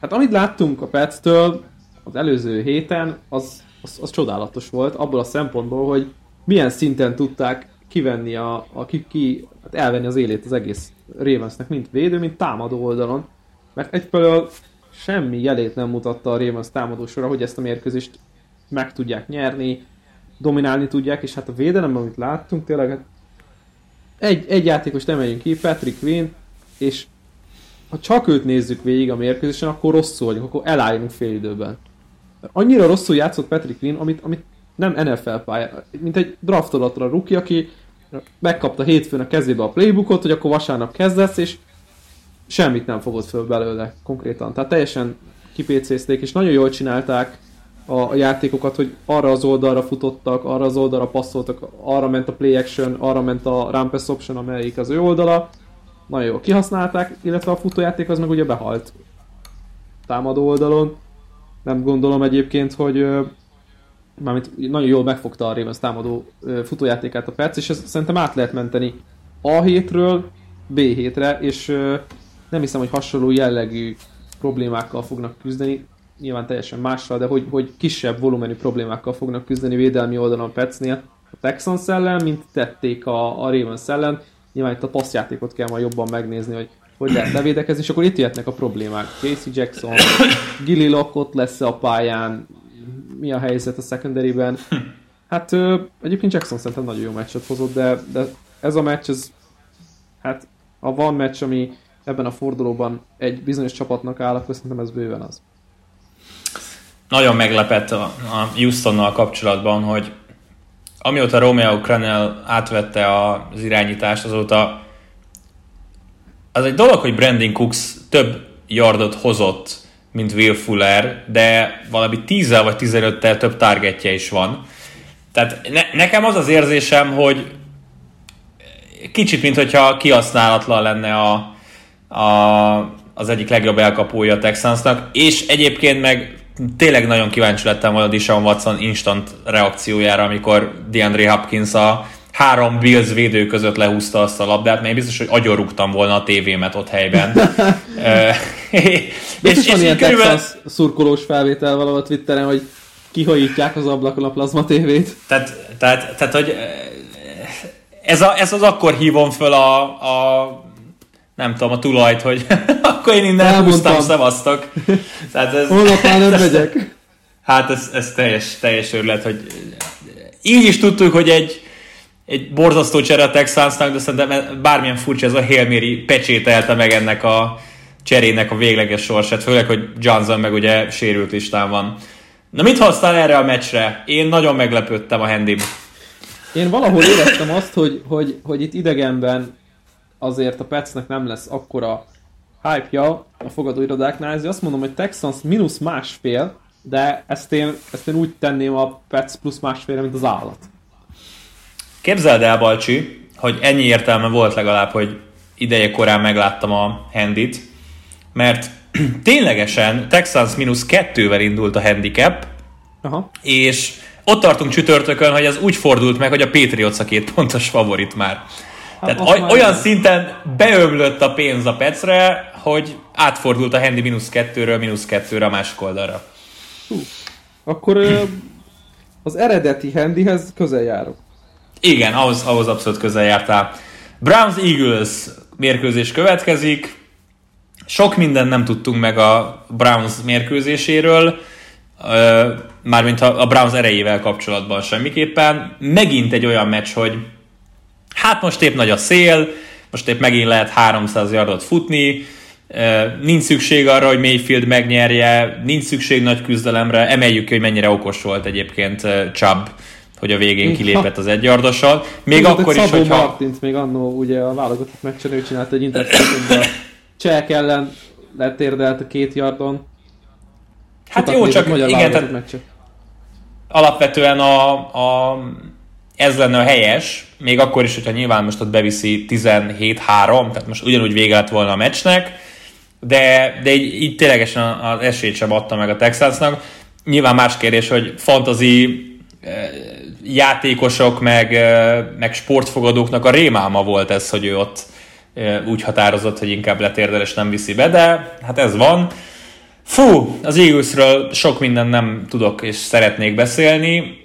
hát amit láttunk a Petstől az előző héten, az, az, az csodálatos volt, abból a szempontból, hogy milyen szinten tudták kivenni a, a ki, ki, hát elvenni az élét az egész Ravensnek, mint védő, mint támadó oldalon. Mert egyfelől semmi jelét nem mutatta a Ravens támadósora, hogy ezt a mérkőzést meg tudják nyerni, dominálni tudják, és hát a védelemben, amit láttunk, tényleg hát egy, egy játékos emeljünk ki, Patrick Quinn, és ha csak őt nézzük végig a mérkőzésen, akkor rosszul vagyunk, akkor elállunk fél időben. Annyira rosszul játszott Patrick Quinn, amit, amit nem NFL pálya, mint egy draftolatra rookie, aki megkapta hétfőn a kezébe a playbookot, hogy akkor vasárnap kezdesz, és semmit nem fogott föl belőle konkrétan. Tehát teljesen kipécézték, és nagyon jól csinálták a, a játékokat, hogy arra az oldalra futottak, arra az oldalra passzoltak, arra ment a play action, arra ment a run pass option, amelyik az ő oldala. Nagyon jól kihasználták, illetve a futójáték az meg ugye behalt támadó oldalon. Nem gondolom egyébként, hogy mármint nagyon jól megfogta a Ravens támadó futójátékát a perc, és ezt szerintem át lehet menteni A hétről B hétre, és nem hiszem, hogy hasonló jellegű problémákkal fognak küzdeni, nyilván teljesen mással, de hogy, hogy kisebb volumenű problémákkal fognak küzdeni védelmi oldalon a Petsnél a Texans ellen, mint tették a, a Ravens ellen. Nyilván itt a passzjátékot kell majd jobban megnézni, hogy hogy lehet levédekezni, és akkor itt jöhetnek a problémák. Casey Jackson, Gilly Lock ott lesz a pályán, mi a helyzet a secondary-ben. Hát ö, egyébként Jackson szerintem nagyon jó meccset hozott, de, de ez a meccs, ez, hát ha van meccs, ami ebben a fordulóban egy bizonyos csapatnak áll, akkor szerintem ez bőven az. Nagyon meglepett a, a Houstonnal kapcsolatban, hogy amióta Romeo Cranell átvette az irányítást, azóta az egy dolog, hogy Brandon Cooks több yardot hozott, mint Will Fuller, de valami 10 vagy 15-tel több targetje is van. Tehát ne, nekem az az érzésem, hogy kicsit, mint hogyha kihasználatlan lenne a, a, az egyik legjobb elkapója a Texansnak, és egyébként meg tényleg nagyon kíváncsi lettem volna Dishon Watson instant reakciójára, amikor DeAndre Hopkins a három Bills védő között lehúzta azt a labdát, mert én biztos, hogy agyorúgtam volna a tévémet ott helyben. (laughs) és, és, van ilyen körülbelül... Texas szurkolós felvétel valahol Twitteren, hogy kihajítják az ablakon a plazma tévét. Tehát, tehát, tehát hogy ez, a, ez az akkor hívom föl a, a nem tudom, a tulajt, hogy (laughs) akkor én innen Elmondtam. húztam, szevasztok. Tehát ez, Holnap már nem (laughs) megyek. Hát ez, ez teljes, teljes őrület, hogy így is tudtuk, hogy egy, egy borzasztó csere a Texansnak, de szerintem bármilyen furcsa ez a Hail Mary pecsételte meg ennek a cserének a végleges sorsát, főleg, hogy Johnson meg ugye sérült listán van. Na mit hoztál erre a meccsre? Én nagyon meglepődtem a handy Én valahol éreztem azt, hogy, hogy, hogy itt idegenben azért a Petsnek nem lesz akkora hype-ja a fogadóirodáknál, ezért azt mondom, hogy Texans mínusz másfél, de ezt én, ezt én úgy tenném a Pets plusz másfélre, mint az állat. Képzeld el, Balcsi, hogy ennyi értelme volt legalább, hogy ideje korán megláttam a handit, mert (clears throat) ténylegesen Texans mínusz kettővel indult a handicap, Aha. és ott tartunk csütörtökön, hogy ez úgy fordult meg, hogy a Patriots a két pontos favorit már. Tehát azt oly- már olyan szinten beömlött a pénz a Pecre, hogy átfordult a Handy mínusz kettőről mínusz kettőre a másik oldalra. Akkor ö, az eredeti handyhez közel járok. Igen, ahhoz, ahhoz abszolút közel jártál. Browns-Eagles mérkőzés következik. Sok mindent nem tudtunk meg a Browns mérkőzéséről, mármint a Browns erejével kapcsolatban semmiképpen. Megint egy olyan meccs, hogy hát most épp nagy a szél, most épp megint lehet 300 yardot futni, nincs szükség arra, hogy Mayfield megnyerje, nincs szükség nagy küzdelemre, emeljük ki, hogy mennyire okos volt egyébként Chubb, hogy a végén Igen. kilépett az egyardossal. Még Tudod, akkor is, Szabó hogyha... Martint még annó ugye a válogatott meccsen, ő csinált egy interceptionbe a Cseh ellen letérdelt a két yardon. Hát Sokat jó, csak magyar igen, tehát meccset. alapvetően a, a, ez lenne a helyes, még akkor is, hogyha nyilván most ott beviszi 17-3, tehát most ugyanúgy vége lett volna a meccsnek, de, de így, így ténylegesen az esélyt sem adta meg a Texansnak. Nyilván más kérdés, hogy fantazi eh, játékosok, meg, meg sportfogadóknak a rémálma volt ez, hogy ő ott úgy határozott, hogy inkább letérdel és nem viszi be, de hát ez van. Fú, az Eaglesről sok minden nem tudok és szeretnék beszélni.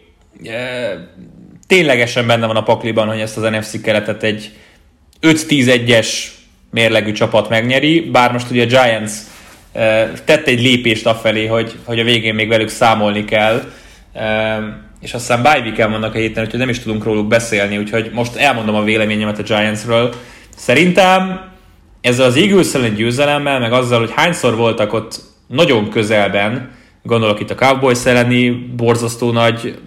Ténylegesen benne van a pakliban, hogy ezt az NFC keletet egy 5-10-1-es mérlegű csapat megnyeri, bár most ugye a Giants tett egy lépést afelé, hogy, hogy a végén még velük számolni kell, és aztán bye week vannak a héten, úgyhogy nem is tudunk róluk beszélni, úgyhogy most elmondom a véleményemet a Giantsről. Szerintem ezzel az Eagles ellen győzelemmel, meg azzal, hogy hányszor voltak ott nagyon közelben, gondolok itt a Cowboys elleni borzasztó nagy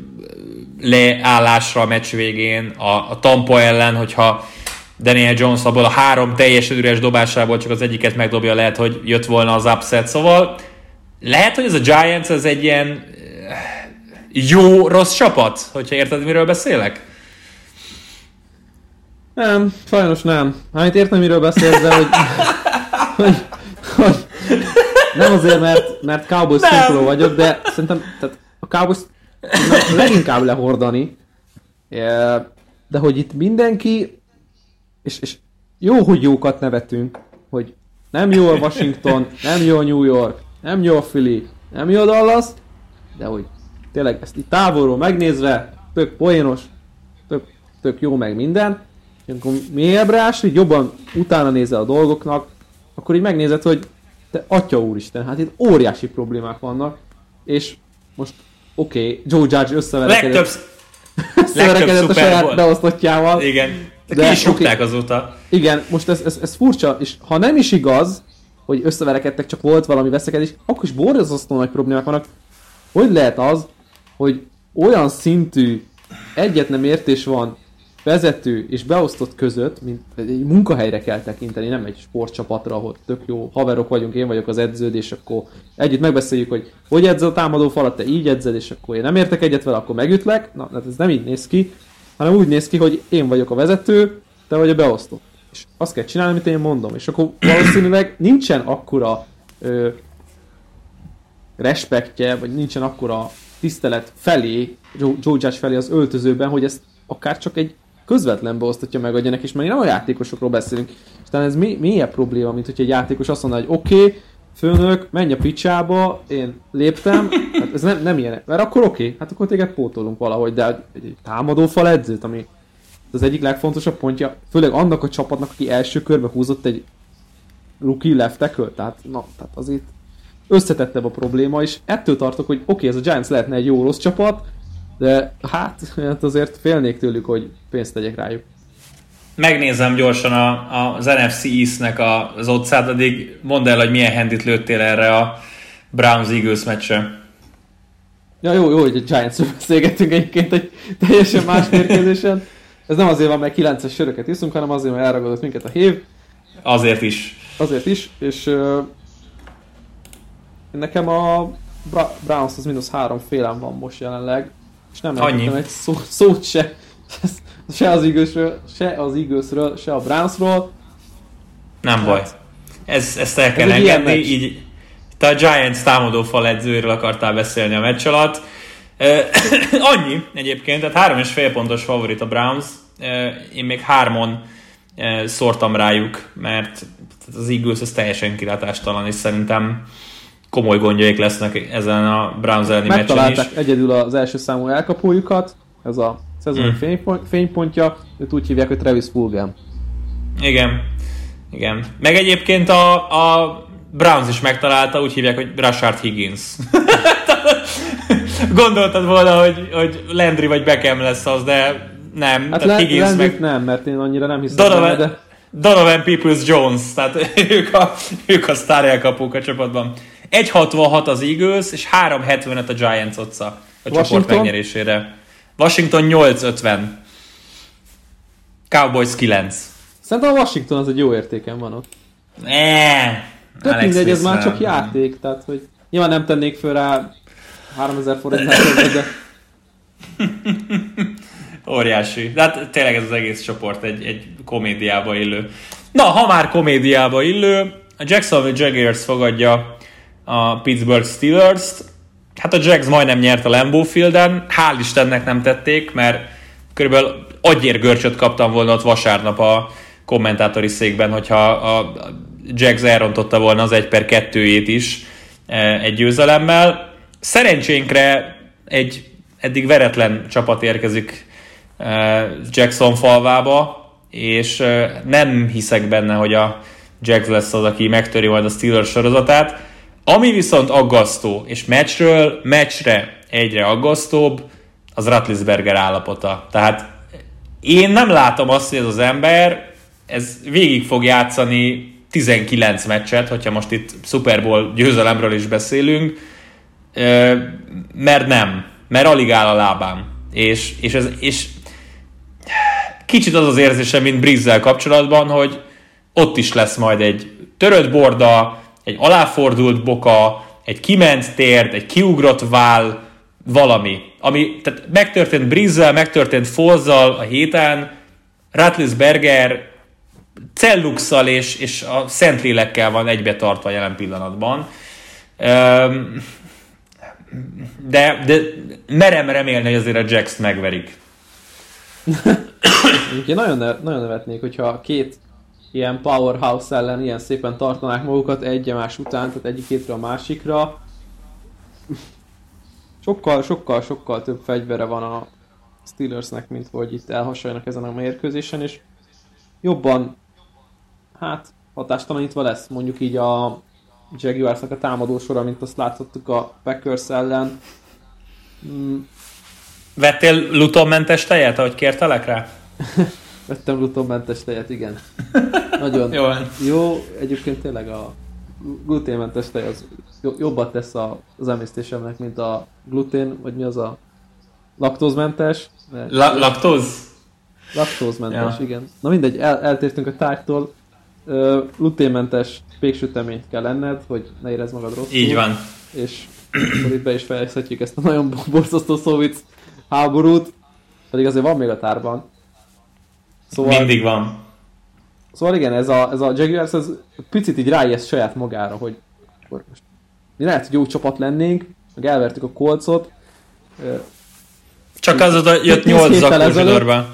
leállásra a meccs végén, a, a Tampa ellen, hogyha Daniel Jones abból a három teljesen üres dobásából csak az egyiket megdobja, lehet, hogy jött volna az upset, szóval lehet, hogy ez a Giants ez egy ilyen eh, jó, rossz csapat, hogyha érted, miről beszélek? Nem, sajnos nem. Hát értem, miről beszélsz, de hogy, hogy, hogy nem azért, mert, mert Cowboys szurkoló vagyok, de szerintem tehát a Cowboys leginkább lehordani, Eh, de hogy itt mindenki, és, és jó, hogy jókat nevetünk, hogy nem jó a Washington, nem jó a New York, nem jó a Philly, nem jó a Dallas, de hogy tényleg ezt itt távolról megnézve, tök poénos, tök, tök jó meg minden, és amikor mélyebbre állsz, hogy jobban utána nézel a dolgoknak, akkor így megnézed, hogy te atya úristen, hát itt óriási problémák vannak, és most oké, okay, Joe Judge összeverekedett, legtöbb (laughs) összeverekedett a saját beosztottjával. Igen, de, ki is rúgták azóta. Igen, most ez, ez, ez furcsa, és ha nem is igaz, hogy összeverekedtek, csak volt valami veszekedés, akkor is borzasztó nagy problémák vannak. Hogy lehet az, hogy olyan szintű egyet nem értés van vezető és beosztott között, mint egy munkahelyre kell tekinteni, nem egy sportcsapatra, ahol tök jó haverok vagyunk, én vagyok az edződ, és akkor együtt megbeszéljük, hogy hogy edzel a támadó falat, te így edzed, és akkor én nem értek egyet vele, akkor megütlek. Na, hát ez nem így néz ki, hanem úgy néz ki, hogy én vagyok a vezető, te vagy a beosztott. És azt kell csinálni, amit én mondom. És akkor valószínűleg nincsen akkora ö, respektje, vagy nincsen akkora tisztelet felé, Joe Joe Judge felé az öltözőben, hogy ezt akár csak egy közvetlen beosztatja megadja neki, és már nem a játékosokról beszélünk. És talán ez mi, mélyebb probléma, mint hogy egy játékos azt mondaná, hogy oké, okay, főnök, menj a picsába, én léptem, hát ez nem, nem ilyen, mert akkor oké, okay, hát akkor téged pótolunk valahogy, de egy, egy támadófal edzőt, ami az egyik legfontosabb pontja, főleg annak a csapatnak, aki első körbe húzott egy rookie left tehát, na, tehát azért összetettebb a probléma, és ettől tartok, hogy oké, okay, ez a Giants lehetne egy jó rossz csapat, de hát, hát azért félnék tőlük, hogy pénzt tegyek rájuk. Megnézem gyorsan a, az NFC East-nek a- az otcát, addig mondd el, hogy milyen handit lőttél erre a Browns-Eagles meccsre. Ja, jó, jó, hogy a giants beszélgettünk egyébként egy teljesen más mérkőzésen. Ez nem azért van, mert 9-es söröket iszunk, hanem azért, mert elragadott minket a hév. Azért is. Azért is, és nekem a Bra- Browns az mínusz három félem van most jelenleg, és nem említettem egy szó, szót se, (laughs) se az Eaglesről, se az Eaglesről, se a Brownsról. Nem Hát, baj. Ez, ezt el kell ilyen engedni, így, te a Giants támadó fal edzőről akartál beszélni a meccs alatt. (coughs) Annyi egyébként, tehát három és fél pontos favorit a Browns. Én még hármon szórtam rájuk, mert az Eagles az teljesen kilátástalan, és szerintem komoly gondjaik lesznek ezen a Browns elleni meccsen is. egyedül az első számú elkapójukat, ez a szezon mm. fénypont, fénypontja, őt úgy hívják, hogy Travis Fulgham. Igen, igen. Meg egyébként a, a Browns is megtalálta, úgy hívják, hogy Rashard Higgins. (laughs) Gondoltad volna, hogy, hogy Landry vagy Beckham lesz az, de nem. Hát tehát Higgins meg... nem, mert én annyira nem hiszem Donovan, benne, de... Donovan Peoples Jones, tehát (laughs) ők a, ők a sztár elkapók a csapatban. 1.66 az Eagles, és 3.75 a Giants otca a Washington? csoport megnyerésére. Washington 8.50. Cowboys 9. Szerintem a Washington az egy jó értéken van ott. Ne. Tök mindegy, ez már csak játék, tehát hogy nyilván nem tennék föl rá 3000 forintát, de... (laughs) Óriási. De hát tényleg ez az egész csoport egy, egy komédiába illő. Na, ha már komédiába illő, a Jacksonville Jaguars fogadja a Pittsburgh Steelers-t. Hát a Jags majdnem nyert a Lambeau Fielden, hál' Istennek nem tették, mert körülbelül agyérgörcsöt kaptam volna ott vasárnap a kommentátori székben, hogyha a Jags elrontotta volna az 1 per 2-ét is e, egy győzelemmel. Szerencsénkre egy eddig veretlen csapat érkezik e, Jackson falvába, és e, nem hiszek benne, hogy a Jags lesz az, aki megtöri majd a Steelers sorozatát. Ami viszont aggasztó, és meccsről meccsre egyre aggasztóbb, az Ratlisberger állapota. Tehát én nem látom azt, hogy ez az ember ez végig fog játszani 19 meccset, hogyha most itt Super Bowl győzelemről is beszélünk, mert nem, mert alig áll a lábám. És, és, ez, és kicsit az az érzésem, mint Brizzel kapcsolatban, hogy ott is lesz majd egy törött borda, egy aláfordult boka, egy kiment tért, egy kiugrott vál, valami. Ami, tehát megtörtént Brizzel, megtörtént Fozzal a héten, Ratlisberger celluxal és, és a Szentlélekkel van egybe tartva jelen pillanatban. De, de merem remélni, hogy azért a Jax megverik. (coughs) Én nagyon, nagyon nevetnék, hogyha két ilyen powerhouse ellen ilyen szépen tartanák magukat egy más után, tehát egyik hétre a másikra. Sokkal, sokkal, sokkal több fegyvere van a Steelersnek, mint hogy itt elhasonljanak ezen a mérkőzésen, és jobban, hát hatástalanítva lesz mondjuk így a Jaguarsnak a támadó sora, mint azt láthattuk a Packers ellen. Mm. Vettél lutonmentes tejet, ahogy kértelek rá? (laughs) Vettem gluténmentes tejet, igen. (laughs) Nagyon jó. jó. Egyébként tényleg a gluténmentes tej az jobbat tesz az emésztésemnek, mint a glutén, vagy mi az a laktózmentes. La- laktóz? Laktózmentes, ja. igen. Na mindegy, el, eltértünk a tárgytól. Gluténmentes péksüteményt kell enned, hogy ne érezd magad rosszul. Így van. És akkor itt be is fejezhetjük ezt a nagyon borzasztó szóvic háborút. Pedig azért van még a tárban. Szóval, Mindig van. Szóval igen, ez a, ez a Jaguars ez picit így ráijeszt saját magára, hogy akkor most mi lehet, hogy jó csapat lennénk, meg elvertük a kolcot. Csak az a jött 8 zakó zsinórba.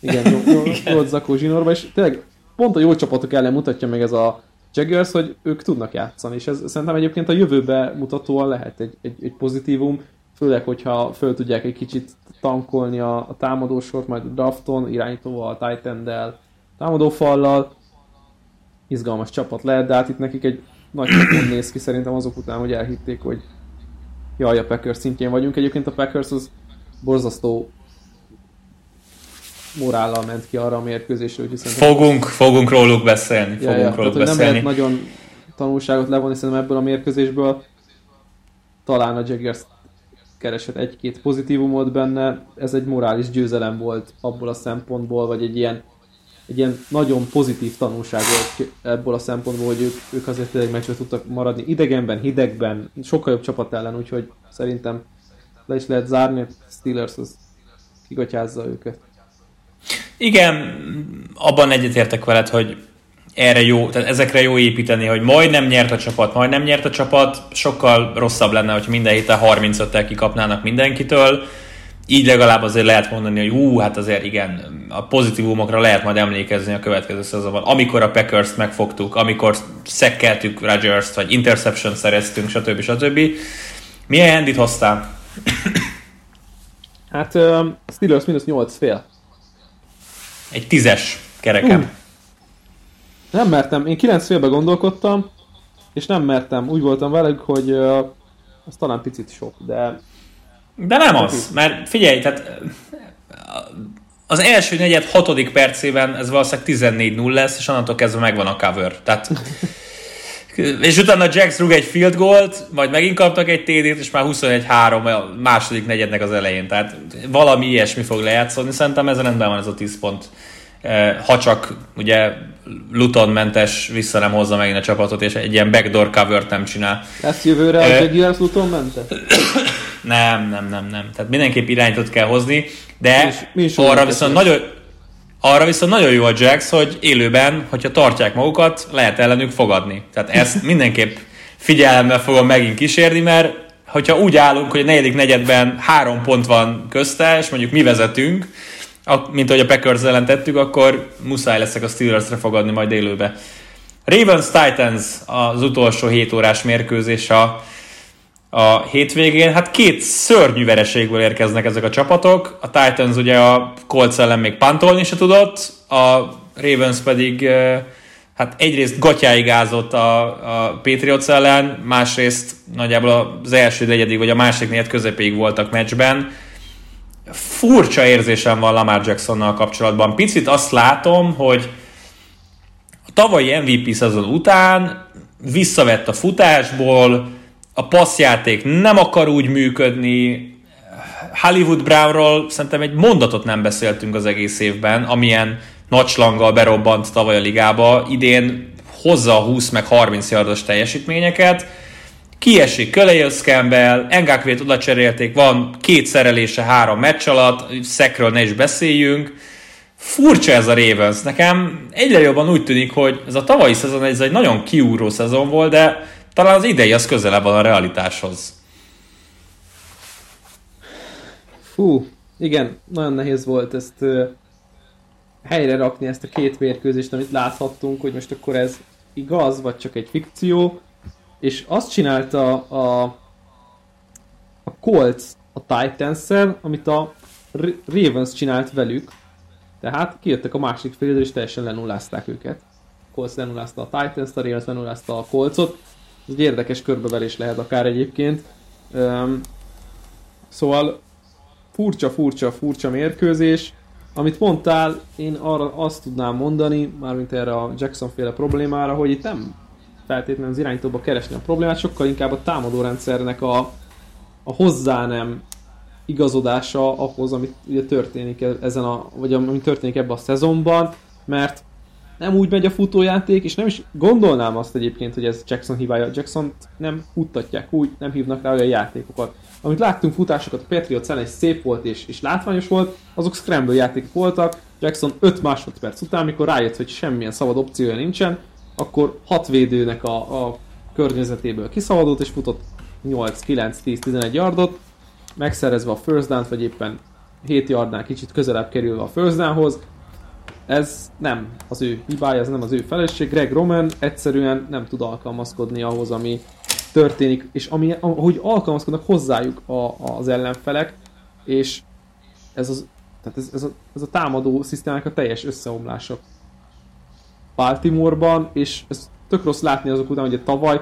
Igen, 8 zakó zsinórba, és tényleg pont a jó csapatok ellen mutatja meg ez a Jaguars, hogy ők tudnak játszani, és ez szerintem egyébként a jövőbe mutatóan lehet egy, egy, egy pozitívum, főleg, hogyha föl tudják egy kicsit tankolni a, a támadósort, majd a drafton, irányítóval, a Titan-del, támadófallal. Izgalmas csapat lehet, de hát itt nekik egy nagy csapat néz ki szerintem azok után, hogy elhitték, hogy jaj, a Packers szintjén vagyunk. Egyébként a Packers az borzasztó morállal ment ki arra a mérkőzésre, hogy Fogunk, fogunk róluk beszélni, ja, fogunk ja, róluk tehát, beszélni. Nem lehet nagyon tanulságot levonni szerintem ebből a mérkőzésből. Talán a Jaguars keresett egy-két pozitívumot benne, ez egy morális győzelem volt abból a szempontból, vagy egy ilyen, egy ilyen nagyon pozitív tanulság volt ebből a szempontból, hogy ők, ők azért tényleg meccsbe tudtak maradni. Idegenben, hidegben, sokkal jobb csapat ellen, úgyhogy szerintem le is lehet zárni, Steelers az kigatyázza őket. Igen, abban egyetértek veled, hogy erre jó, tehát ezekre jó építeni, hogy majd nem nyert a csapat, majd nem nyert a csapat, sokkal rosszabb lenne, hogy minden héten 35-tel kikapnának mindenkitől, így legalább azért lehet mondani, hogy hú, hát azért igen, a pozitívumokra lehet majd emlékezni a következő szezonban. Amikor a Packers-t megfogtuk, amikor szekkeltük Rodgers-t, vagy interception szereztünk, stb. stb. Milyen handit hoztál? Hát uh, Steelers mínusz 8 fél. Egy tízes kerekem. Uh. Nem mertem, én 9 félbe gondolkodtam, és nem mertem. Úgy voltam velük, hogy uh, az talán picit sok, de... De nem az, mert figyelj, tehát az első negyed hatodik percében ez valószínűleg 14-0 lesz, és onnantól kezdve megvan a cover. Tehát (laughs) és utána Jax rúg egy field goalt, majd megint kaptak egy TD-t, és már 21-3 a második negyednek az elején. Tehát valami ilyesmi fog lejátszani. Szerintem ez rendben van ez a 10 pont. Eh, ha csak ugye Luton mentes vissza nem hozza megint a csapatot, és egy ilyen backdoor cover nem csinál. Ezt jövőre a eh, Jaguars Luton mentes? (coughs) Nem, nem, nem, nem. Tehát mindenképp irányítót kell hozni, de mi is, mi is arra viszont nagyon, arra viszont nagyon jó a Jax, hogy élőben, hogyha tartják magukat, lehet ellenük fogadni. Tehát ezt (coughs) mindenképp figyelemmel fogom megint kísérni, mert hogyha úgy állunk, hogy a negyedik negyedben három pont van közte, és mondjuk mi vezetünk, mint ahogy a Packers ellen tettük, akkor muszáj leszek a Steelers-re fogadni majd élőbe. Ravens Titans az utolsó 7 órás mérkőzés a a hétvégén. Hát két szörnyű vereségből érkeznek ezek a csapatok. A Titans ugye a Colts ellen még pantolni se tudott, a Ravens pedig hát egyrészt gatyáig ázott a, a Patriots ellen, másrészt nagyjából az első negyedig vagy a másik negyed közepéig voltak meccsben. Furcsa érzésem van Lamar Jacksonnal kapcsolatban. Picit azt látom, hogy a tavalyi MVP szezon után visszavett a futásból, a passzjáték nem akar úgy működni, Hollywood Brownról szerintem egy mondatot nem beszéltünk az egész évben, amilyen nagyslanggal berobbant tavaly a ligába, idén hozza a 20 meg 30 yardos teljesítményeket, kiesik Kölejösz Campbell, Engakvét oda cserélték, van két szerelése három meccs alatt, szekről ne is beszéljünk, furcsa ez a Ravens. Nekem egyre jobban úgy tűnik, hogy ez a tavalyi szezon ez egy nagyon kiúró szezon volt, de talán az idei az közelebb van a realitáshoz. Fú, igen, nagyon nehéz volt ezt uh, helyre rakni, ezt a két mérkőzést, amit láthattunk, hogy most akkor ez igaz, vagy csak egy fikció. És azt csinálta a, a Colts a titans amit a Ravens csinált velük. Tehát kijöttek a másik félre, és teljesen lenullázták őket. Colts lenullázta a Titans-t, a Ravens lenullázta a Coltsot. Ez egy érdekes körbevelés lehet akár egyébként. Um, szóval furcsa, furcsa, furcsa mérkőzés. Amit mondtál, én arra azt tudnám mondani, mármint erre a Jackson féle problémára, hogy itt nem feltétlenül az irányítóba keresni a problémát, sokkal inkább a támadórendszernek a, a hozzá nem igazodása ahhoz, amit ugye történik ezen a, vagy ami történik ebben a szezonban, mert nem úgy megy a futójáték, és nem is gondolnám azt egyébként, hogy ez Jackson hibája. Jackson nem futtatják úgy, nem hívnak rá olyan játékokat. Amit láttunk futásokat a Patriots ellen, szép volt és, és látványos volt, azok scramble játékok voltak. Jackson 5 másodperc után, amikor rájött, hogy semmilyen szabad opciója nincsen, akkor hat védőnek a, a környezetéből kiszabadult, és futott 8, 9, 10, 11 yardot, megszerezve a first down vagy éppen 7 yardnál kicsit közelebb kerülve a first downhoz, ez nem az ő hibája, ez nem az ő felelősség. Greg Roman egyszerűen nem tud alkalmazkodni ahhoz, ami történik, és ami, ahogy alkalmazkodnak hozzájuk a, az ellenfelek, és ez, az, tehát ez, ez, a, ez a támadó szisztémának a teljes összeomlása Baltimoreban, és ez tök rossz látni azok után, hogy a tavaly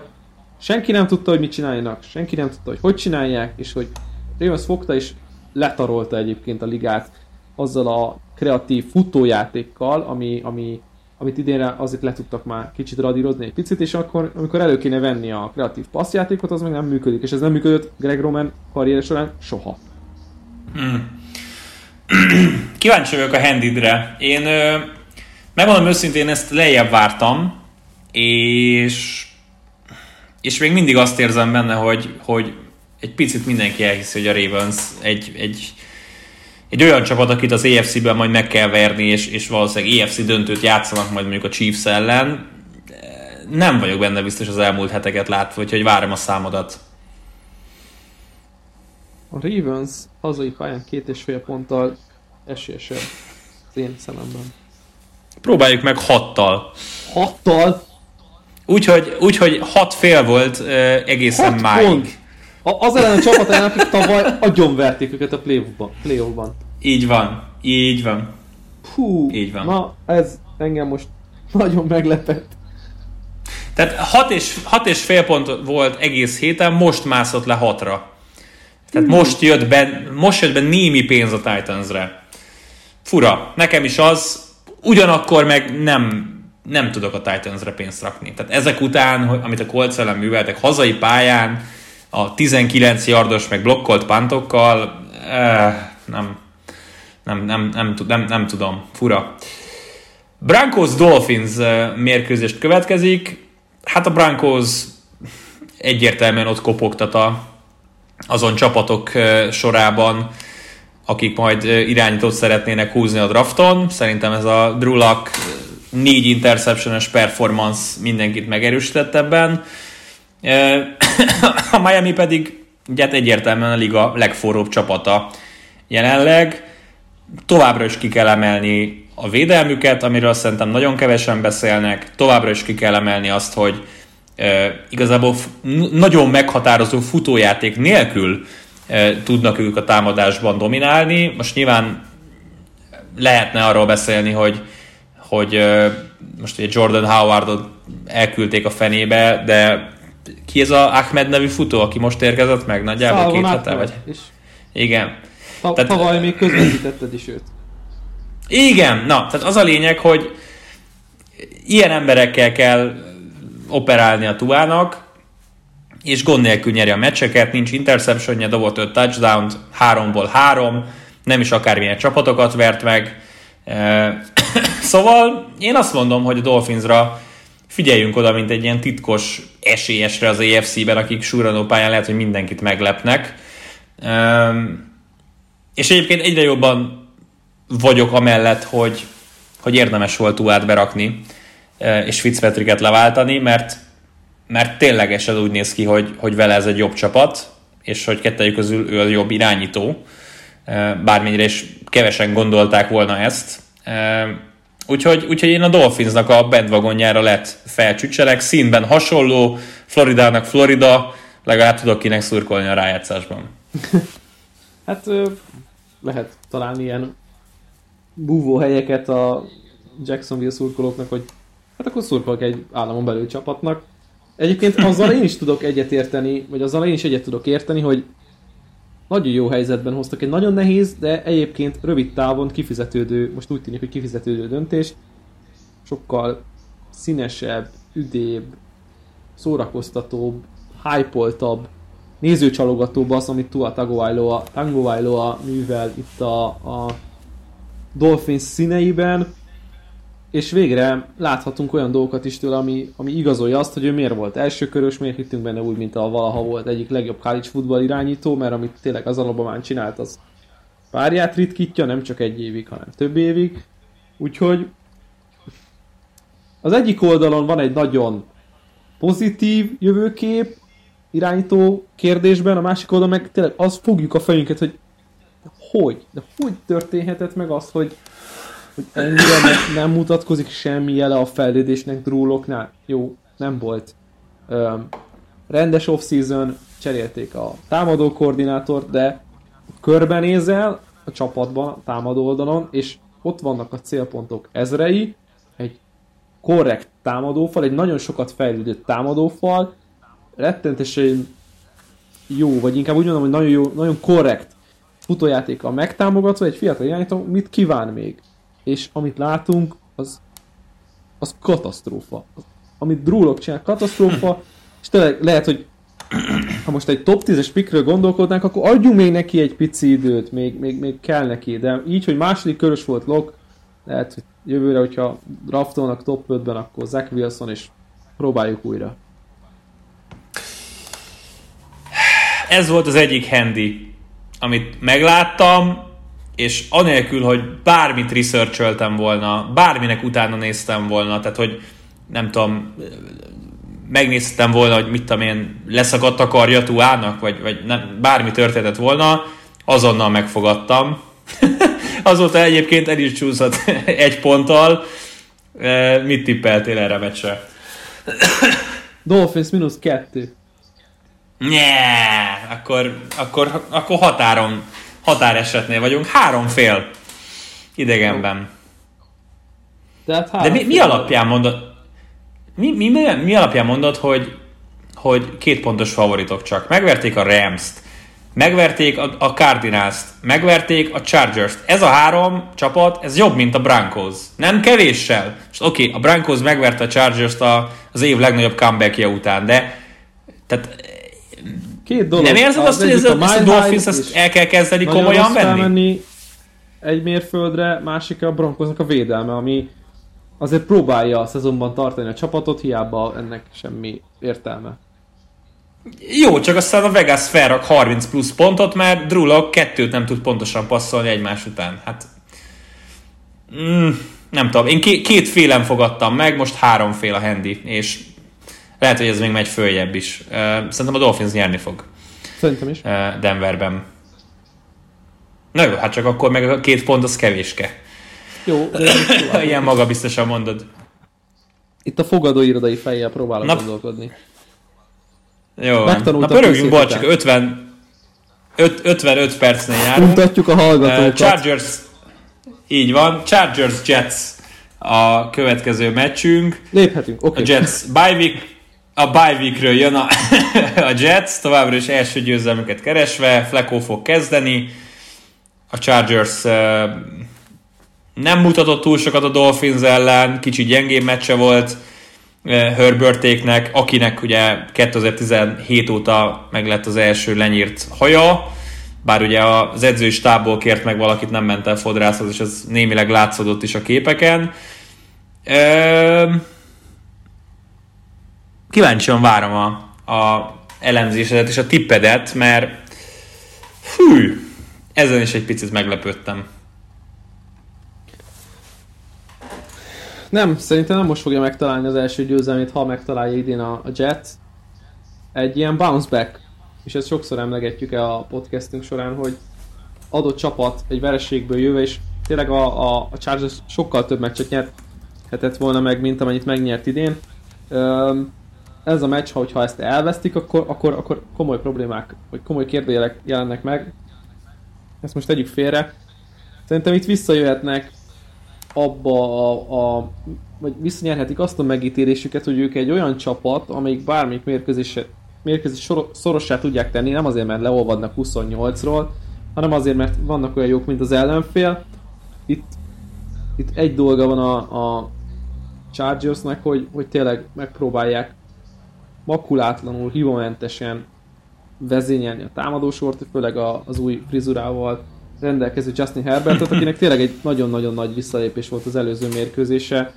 senki nem tudta, hogy mit csináljanak, senki nem tudta, hogy hogy csinálják, és hogy Ravens fogta és letarolta egyébként a ligát azzal a kreatív futójátékkal, ami, ami, amit idénre azért le tudtak már kicsit radírozni egy picit, és akkor, amikor elő kéne venni a kreatív passzjátékot, az meg nem működik, és ez nem működött Greg Roman karrier során soha. Hmm. (clears throat) Kíváncsi vagyok a handidre. Én ö, megmondom őszintén, ezt lejjebb vártam, és és még mindig azt érzem benne, hogy, hogy egy picit mindenki elhiszi, hogy a Ravens egy, egy egy olyan csapat, akit az EFC-ben majd meg kell verni, és, és valószínűleg EFC döntőt játszanak majd mondjuk a Chiefs ellen. Nem vagyok benne biztos az elmúlt heteket látva, úgyhogy várom a számodat. A Ravens hazai pályán két és fél ponttal esélyesebb az én szememben. Próbáljuk meg hattal. Hattal? Úgyhogy, úgyhogy hat fél volt uh, egészen Hat máig. pont! A- Az ellen a csapat ellen, akik tavaly agyonverték őket a playoffban. Így van, így van. Hú, Így van. na ez engem most (laughs) nagyon meglepett. Tehát 6 és, hat és fél pont volt egész héten, most mászott le 6-ra. Tehát most jött be, most jött be némi pénz a Titansre. Fura. Nekem is az, ugyanakkor meg nem, nem tudok a Titansre pénzt rakni. Tehát ezek után, hogy- amit a Colts ellen műveltek hazai pályán, a 19 yardos meg blokkolt pantokkal, eh, nem, nem, nem, nem, nem, nem tudom, fura. Broncos Dolphins eh, mérkőzést következik. Hát a Broncos egyértelműen ott kopogtat azon csapatok eh, sorában, akik majd irányítót szeretnének húzni a drafton. Szerintem ez a Drew Luck négy interceptiones performance mindenkit megerősített ebben. (coughs) A Miami pedig ugye hát egyértelműen a liga legforróbb csapata jelenleg. Továbbra is ki kell emelni a védelmüket, amiről szerintem nagyon kevesen beszélnek. Továbbra is ki kell emelni azt, hogy igazából nagyon meghatározó futójáték nélkül tudnak ők a támadásban dominálni. Most nyilván lehetne arról beszélni, hogy, hogy e, most ugye Jordan Howardot elküldték a fenébe, de ki ez a Ahmed nevű futó, aki most érkezett meg? Nagyjából két Szalvon hete vagy? És Igen. ta- Tehát- tavaly még közvetítetted is őt. Igen, na, tehát az a lényeg, hogy ilyen emberekkel kell operálni a Tuának, és gond nélkül nyeri a meccseket, nincs interceptionje, dobott 5 touchdown-t, 3-ból 3, nem is akármilyen csapatokat vert meg. (coughs) Szóval én azt mondom, hogy a Dolphinsra figyeljünk oda, mint egy ilyen titkos esélyesre az AFC-ben, akik súranó pályán lehet, hogy mindenkit meglepnek. És egyébként egyre jobban vagyok amellett, hogy, hogy érdemes volt Tuát berakni, és Fitzpatricket leváltani, mert, mert ténylegesen úgy néz ki, hogy, hogy vele ez egy jobb csapat, és hogy kettejük közül ő a jobb irányító, bármennyire is kevesen gondolták volna ezt. Úgyhogy, úgyhogy én a Dolphinsnak a bandwagonjára lett felcsücselek, színben hasonló, Floridának Florida, legalább tudok kinek szurkolni a rájátszásban. (laughs) Hát lehet találni ilyen búvó helyeket a Jacksonville szurkolóknak, hogy hát akkor szurkolok egy államon belül csapatnak. Egyébként azzal én is tudok egyet érteni, vagy azzal én is egyet tudok érteni, hogy nagyon jó helyzetben hoztak egy nagyon nehéz, de egyébként rövid távon kifizetődő, most úgy tűnik, hogy kifizetődő döntés. Sokkal színesebb, üdébb, szórakoztatóbb, hype nézőcsalogatóbb az, amit Tua Tagovailoa, Tagovailoa művel itt a, a Dolphins színeiben, és végre láthatunk olyan dolgokat is tőle, ami, ami igazolja azt, hogy ő miért volt elsőkörös, miért hittünk benne úgy, mint a valaha volt egyik legjobb college futball irányító, mert amit tényleg az alapban csinált, az párját ritkítja, nem csak egy évig, hanem több évig. Úgyhogy az egyik oldalon van egy nagyon pozitív jövőkép, irányító kérdésben, a másik oldalon meg tényleg az fogjuk a fejünket, hogy hogy? De hogy történhetett meg az, hogy, hogy ennyire ne, nem mutatkozik semmi jele a fejlődésnek drúloknál? Jó, nem volt. Öm, rendes off-season, cserélték a támadó koordinátort, de körbenézel a csapatban, a támadó oldalon, és ott vannak a célpontok ezrei, egy korrekt támadófal, egy nagyon sokat fejlődött támadófal, rettentesen jó, vagy inkább úgy mondom, hogy nagyon jó, nagyon korrekt futójátéka megtámogatva, egy fiatal irányító mit kíván még? És amit látunk, az, az katasztrófa. Amit Drúlok csinál, katasztrófa, és tényleg lehet, hogy ha most egy top 10-es pikről gondolkodnánk, akkor adjunk még neki egy pici időt, még, még, még kell neki, de így, hogy második körös volt Lok, lehet, hogy jövőre, hogyha draftolnak top 5-ben, akkor Zach Wilson, és próbáljuk újra. Ez volt az egyik handy, amit megláttam, és anélkül, hogy bármit researcholtam volna, bárminek utána néztem volna, tehát hogy nem tudom, megnéztem volna, hogy mit tudom én, leszakadt a karja Tuának, vagy, vagy nem, bármi történetett volna, azonnal megfogadtam. (laughs) Azóta egyébként el is csúszott (laughs) egy ponttal. Mit tippeltél erre a meccsre? Dolphins mínusz kettő. Nye, akkor, akkor, akkor határon, határesetnél vagyunk. Három fél idegenben. Tehát De három mi, mi fél. alapján mondod, mi, mi, mi, mi alapján mondod, hogy, hogy két pontos favoritok csak? Megverték a Rams-t, megverték a, a Cardinals-t, megverték a Chargers-t. Ez a három csapat, ez jobb, mint a Broncos. Nem kevéssel. És oké, okay, a Broncos megverte a Chargers-t a, az év legnagyobb comebackje után, de tehát Két dolog. nem érzed Az azt, hogy ez a a, Dolphins ezt el kell kezdeni komolyan venni? felmenni egy mérföldre, másik a Broncosnak a védelme, ami azért próbálja a szezonban tartani a csapatot, hiába ennek semmi értelme. Jó, csak aztán a Vegas felrak 30 plusz pontot, mert Drew Lock kettőt nem tud pontosan passzolni egymás után. Hát... Mm, nem tudom, én ké- két félen fogadtam meg, most három fél a handy, és lehet, hogy ez még megy följebb is. Szerintem a Dolphins nyerni fog Szerintem is. Denverben. Na jó, hát csak akkor meg a két pont az kevéske. Jó, de (laughs) Ilyen maga biztosan mondod. itt a fogadóirodai fejjel próbálok Na- gondolkodni. Jó, na pörögjünk, bocs, csak 50, öt- 55 percnél járunk. Mutatjuk a Uh, hallgatókat. Chargers, így van, Chargers Jets a következő meccsünk. Léphetünk, A oké. Okay. Jets bye week, a bye jön a, (laughs) a Jets, továbbra is első győzelmüket keresve, Flacco fog kezdeni, a Chargers nem mutatott túl sokat a Dolphins ellen, kicsit gyengébb meccse volt Herbertéknek, akinek ugye 2017 óta meg lett az első lenyírt haja, bár ugye az edzői stábból kért meg valakit, nem ment el fodrászhoz, és ez némileg látszódott is a képeken. Ö, kíváncsian várom a, a elemzésedet és a tippedet, mert hű, ezen is egy picit meglepődtem. Nem, szerintem nem most fogja megtalálni az első győzelmét, ha megtalálja idén a, a Jets. Egy ilyen bounce back, és ezt sokszor emlegetjük el a podcastünk során, hogy adott csapat egy vereségből jöve, és tényleg a, a, a Chargers sokkal több meccset nyerhetett volna meg, mint amennyit megnyert idén. Öm, ez a meccs, ha hogyha ezt elvesztik, akkor, akkor, akkor komoly problémák, vagy komoly kérdőjelek jelennek meg. Ezt most tegyük félre. Szerintem itt visszajöhetnek abba a, a vagy visszanyerhetik azt a megítélésüket, hogy ők egy olyan csapat, amelyik bármelyik mérkőzés, mérkőzés sor, szorossá tudják tenni, nem azért, mert leolvadnak 28-ról, hanem azért, mert vannak olyan jók, mint az ellenfél. Itt, itt egy dolga van a, a Chargersnek, hogy, hogy tényleg megpróbálják makulátlanul, hivamentesen vezényelni a támadósort, főleg a, az új frizurával rendelkező Justin Herbertet, akinek tényleg egy nagyon-nagyon nagy visszalépés volt az előző mérkőzése.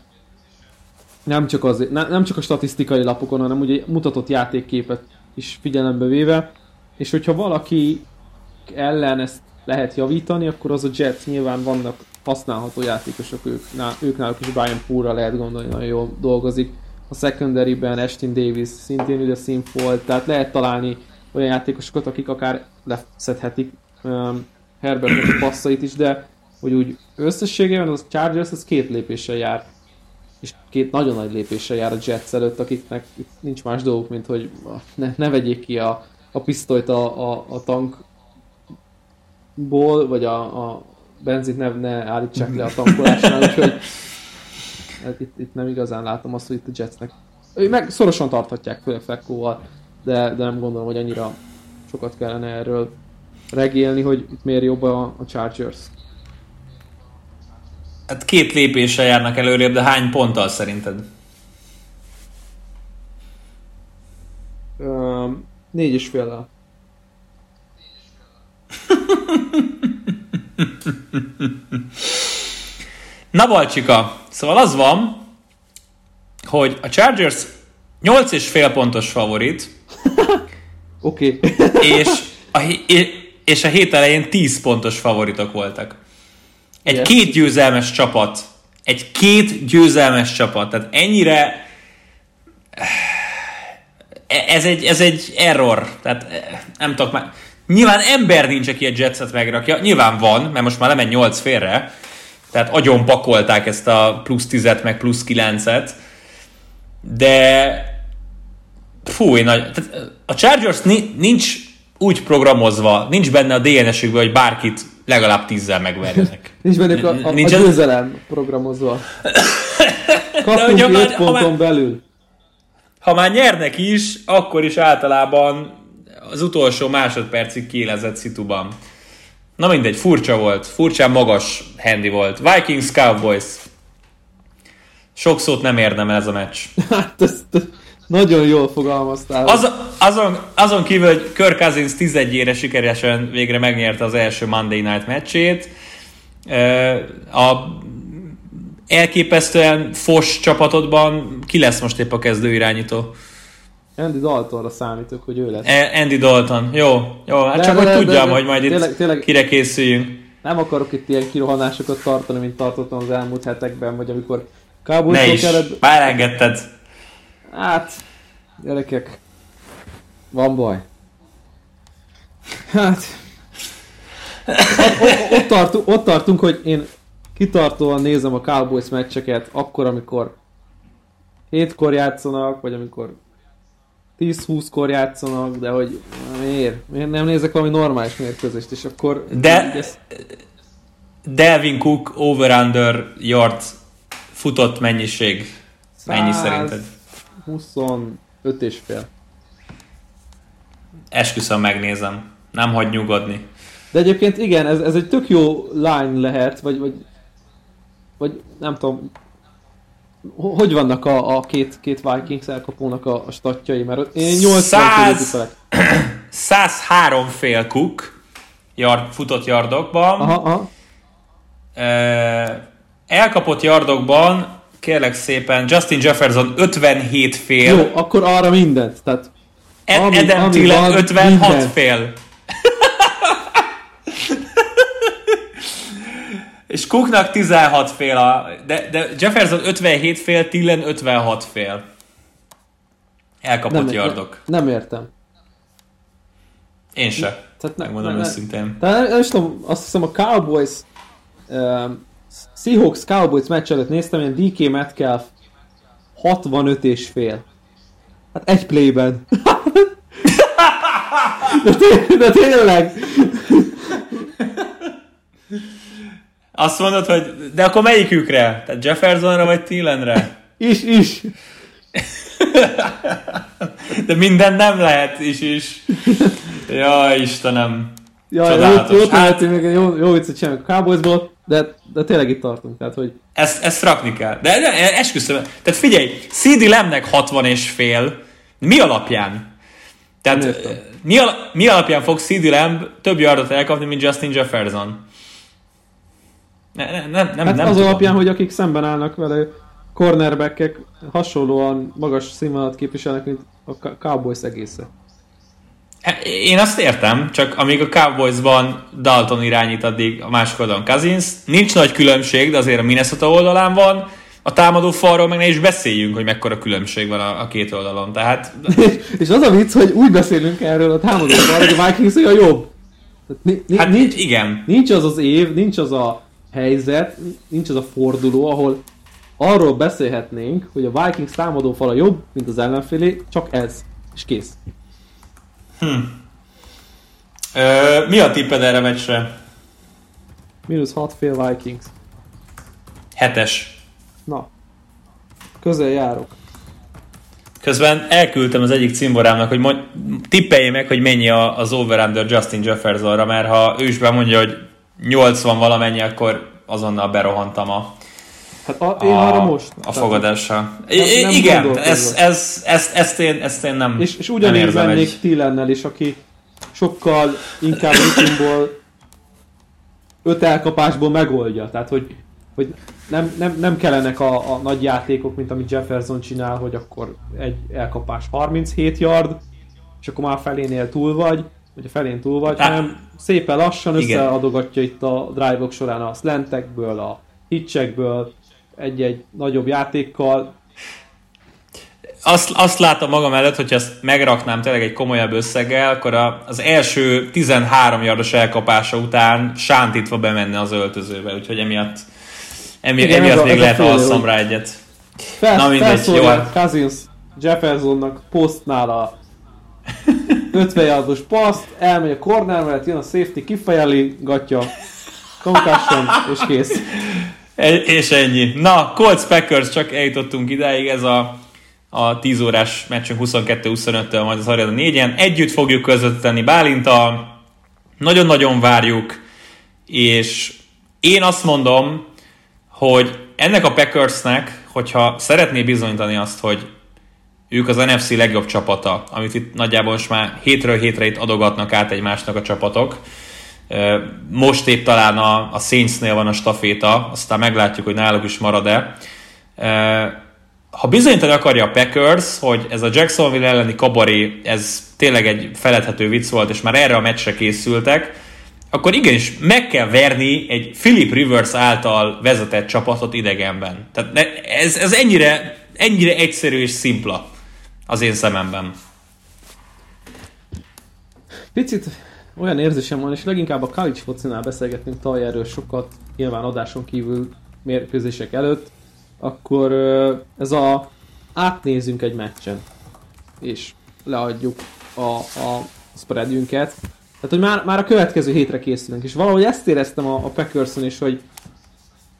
Nem csak, az, ne, nem csak a statisztikai lapokon, hanem ugye mutatott játékképet is figyelembe véve. És hogyha valaki ellen ezt lehet javítani, akkor az a Jets nyilván vannak használható játékosok, ők, ők náluk is Brian Poole-ra lehet gondolni, nagyon jól dolgozik. A secondary-ben Ashton Davis szintén ugye szint volt, tehát lehet találni olyan játékosokat, akik akár leszedhetik um, Herbertnek a passzait is, de hogy úgy összességében az Chargers az két lépéssel jár. És két nagyon nagy lépéssel jár a Jets előtt, akiknek nincs más dolguk, mint hogy ne, ne vegyék ki a, a pisztolyt a, a, a tankból, vagy a, a benzint ne, ne állítsák le a tankolásnál, úgyhogy itt, itt nem igazán látom azt, hogy itt a Jetsnek ők meg szorosan tarthatják, főleg Fleckóval, de, de nem gondolom, hogy annyira sokat kellene erről regélni, hogy itt miért jobb a, a Chargers. Hát két lépéssel járnak előrébb, de hány ponttal szerinted? Um, négy és fél (laughs) Na Balcsika, szóval az van, hogy a Chargers 8 és fél pontos favorit, (laughs) Oké. És a, és a hét elején 10 pontos favoritok voltak. Egy Yes. két győzelmes csapat. Egy két győzelmes csapat. Tehát ennyire... E- Ez egy, ez egy error. Tehát eh, nem tudok már... Nyilván ember nincs, aki a Jetset megrakja. Nyilván van, mert most már lemegy 8 félre. Tehát agyon pakolták ezt a plusz 10-et, meg plusz 9-et. De... Fúj, nagy... Tehát a Chargers ni- nincs úgy programozva, nincs benne a DNS-ükben, hogy bárkit legalább tízzel megverjenek. (laughs) Nincs bennük a, a, a Nincs az- győzelem programozva. (laughs) Kaptunk hogyha már- 7 ha már- ponton belül. Ha már nyernek is, akkor is általában az utolsó másodpercig kiélezett szituban. Na mindegy, furcsa volt. Furcsán magas handy volt. Vikings Cowboys. Sok szót nem érdemel ez a meccs. (laughs) Hát ezt nagyon jól fogalmaztál. Az, azon, azon kívül, hogy Kirk Cousins 11-ére sikeresen végre megnyerte az első Monday Night meccsét, a elképesztően fos csapatodban ki lesz most épp a kezdő irányító? Andy Daltonra számítok, hogy ő lesz. E- Andy Dalton. Jó, jó, hát De- csak de- hogy de- tudjam, de- hogy majd itt tényleg- tényleg- kire készüljünk. Nem akarok itt ilyen kirohanásokat tartani, mint tartottam az elmúlt hetekben, vagy amikor Ne Cowboysról is, kellett... már engedted. Hát, gyerekek, van baj. Hát, ott, ott, ott, tartunk, ott tartunk, hogy én kitartóan nézem a Cowboys meccseket, akkor, amikor hétkor játszanak, vagy amikor 10-20-kor játszanak, de hogy miért? Miért nem nézek valami normális mérkőzést, és akkor... De- ezt- Delvin Cook over-under yard futott mennyiség. Mennyi szerinted? 25 és fél. Esküszöm megnézem. Nem hagy nyugodni. De egyébként igen, ez, ez egy tök jó line lehet, vagy, vagy, vagy nem tudom, hogy vannak a, a két, két Vikings elkapónak a, a statjai, mert én 80 Száz- felé (clears throat) 103 fél Cook yard, futott yardokban. Aha, aha. Elkapott yardokban, kérlek szépen, Justin Jefferson 57 fél, Jó, akkor arra mindent. Tehát Ed- ami- Adam ami Thielen van, 56 minden. fél. És Cooknak 16 fél, a, de, de Jefferson 57 fél, Thielen 56 fél. Elkapott nem, yardok. nem értem. Én se. Tehát ne- Megmondom ne- őszintén. Tehát nem, nem is tudom, azt hiszem a Cowboys um, Seahawks Cowboys meccs előtt néztem, ilyen DK Metcalf 65 és fél. Hát egy playben. (laughs) de tényleg. Azt mondod, hogy de akkor melyikükre? Tehát Jeffersonra vagy Thielenre? Is, is. De minden nem lehet is is. Ja, Istenem. Ja, Csodálatos. jó, jó, Hát- még jó, jó viccet csinálunk a Cowboysból, de, de tényleg itt tartunk. Tehát, hogy Ezt, ezt rakni kell. De, de esküszöm. Tehát figyelj, CD Lemnek 60 és fél. Mi alapján? Tehát mi, al- mi alapján fog CD Lamb több yardot elkapni, mint Justin Jefferson? Ne, ne, nem, nem, hát nem az tudom. alapján, hogy akik szemben állnak vele, cornerbackek hasonlóan magas színvonalat képviselnek, mint a Cow- Cowboys egésze. Hát, Én azt értem, csak amíg a Cowboysban Dalton irányít, addig a másik oldalon Cousins. Nincs nagy különbség, de azért a Minnesota oldalán van. A támadó falról meg ne is beszéljünk, hogy mekkora különbség van a, a két oldalon. Tehát (laughs) És az a vicc, hogy úgy beszélünk erről a támadókról, hogy a Vikings olyan jobb. Tehát ni- ni- hát nincs, igen. nincs az az év, nincs az a helyzet, nincs az a forduló, ahol arról beszélhetnénk, hogy a Vikings támadó fala jobb, mint az ellenfélé, csak ez. És kész. Ö, mi a tipped erre meccsre? Mínusz 6 fél Vikings. Hetes. Na. Közel járok. Közben elküldtem az egyik cimborámnak, hogy mond, tippeljé meg, hogy mennyi a- az over-under Justin Jeffersonra, mert ha ő is bemondja, hogy 80 valamennyi, akkor azonnal berohantam a, Hát a, én arra most. a fogadással. I- nem- nem igen, ez, ez, ez, ezt, én, ezt én nem És, és nem ugyanígy érzem mennék egy... Tillennel is, aki sokkal inkább rutinból öt elkapásból megoldja. Tehát, hogy, hogy nem, nem, nem kellenek a, a nagy játékok, mint amit Jefferson csinál, hogy akkor egy elkapás 37 yard, és akkor már felénél túl vagy, hogy a felén túl vagy, Hát, hanem szépen lassan igen. összeadogatja itt a drive-ok során a slantekből, a hitchekből, egy-egy nagyobb játékkal. azt, azt látom magam előtt, hogy ezt megraknám tényleg egy komolyabb összeggel, akkor a, az első 13 yardos elkapása után sántítva bemenne az öltözőbe, úgyhogy emiatt, emi, Igen, emiatt még a lehet alszom rá egyet. Fel, Na mindegy, jó. Cousins Jeffersonnak posztnál a 50 yardos paszt, elmegy a corner mellett, jön a safety, kifejeli, gatya, concussion, és kész. E- és ennyi. Na, Colts Packers, csak eljutottunk idáig, ez a, a 10 órás meccsünk 22-25-től, majd az Arena 4-en. Együtt fogjuk közvetíteni Bálintal, nagyon-nagyon várjuk, és én azt mondom, hogy ennek a Packersnek, hogyha szeretné bizonyítani azt, hogy ők az NFC legjobb csapata, amit itt nagyjából most már hétről hétre itt adogatnak át egymásnak a csapatok. Most épp talán a, a Saintsnél van a staféta, aztán meglátjuk, hogy náluk is marad-e. Ha bizonyítani akarja a Packers, hogy ez a Jacksonville elleni kabaré, ez tényleg egy feledhető vicc volt, és már erre a meccsre készültek, akkor igenis meg kell verni egy Philip Rivers által vezetett csapatot idegenben. Tehát ez, ez ennyire, ennyire egyszerű és szimpla az én szememben. Picit olyan érzésem van, és leginkább a college focinál beszélgettünk tavaly erről sokat, nyilván adáson kívül mérkőzések előtt, akkor ez a átnézünk egy meccsen, és leadjuk a, a spreadünket. Tehát, hogy már, már a következő hétre készülünk, és valahogy ezt éreztem a, a Packerson is, hogy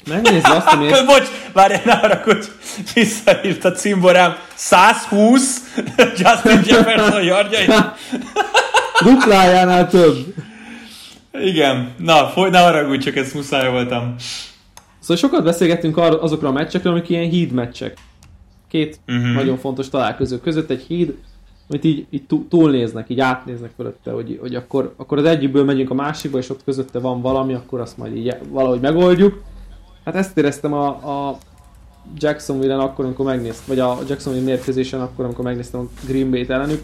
megnézze azt a mérkőzést, Bocs, várj, ne arra, hogy visszaírt a cimborám 120 (laughs) Justin Jefferson yardjai. duplájánál több. Igen, na, foly, ne haragudj, csak ezt muszáj voltam. Szóval sokat beszélgettünk azokról a meccsekről, amik ilyen híd meccsek. Két uh-huh. nagyon fontos találkozó között egy híd, amit így, így tú- túlnéznek, így átnéznek fölötte, hogy, hogy akkor, akkor az egyikből megyünk a másikba, és ott közötte van valami, akkor azt majd így valahogy megoldjuk. Hát ezt éreztem a, a Jacksonville-en akkor, amikor megnéztem, vagy a Jacksonville mérkőzésen akkor, amikor megnéztem a Green Bay-t ellenük.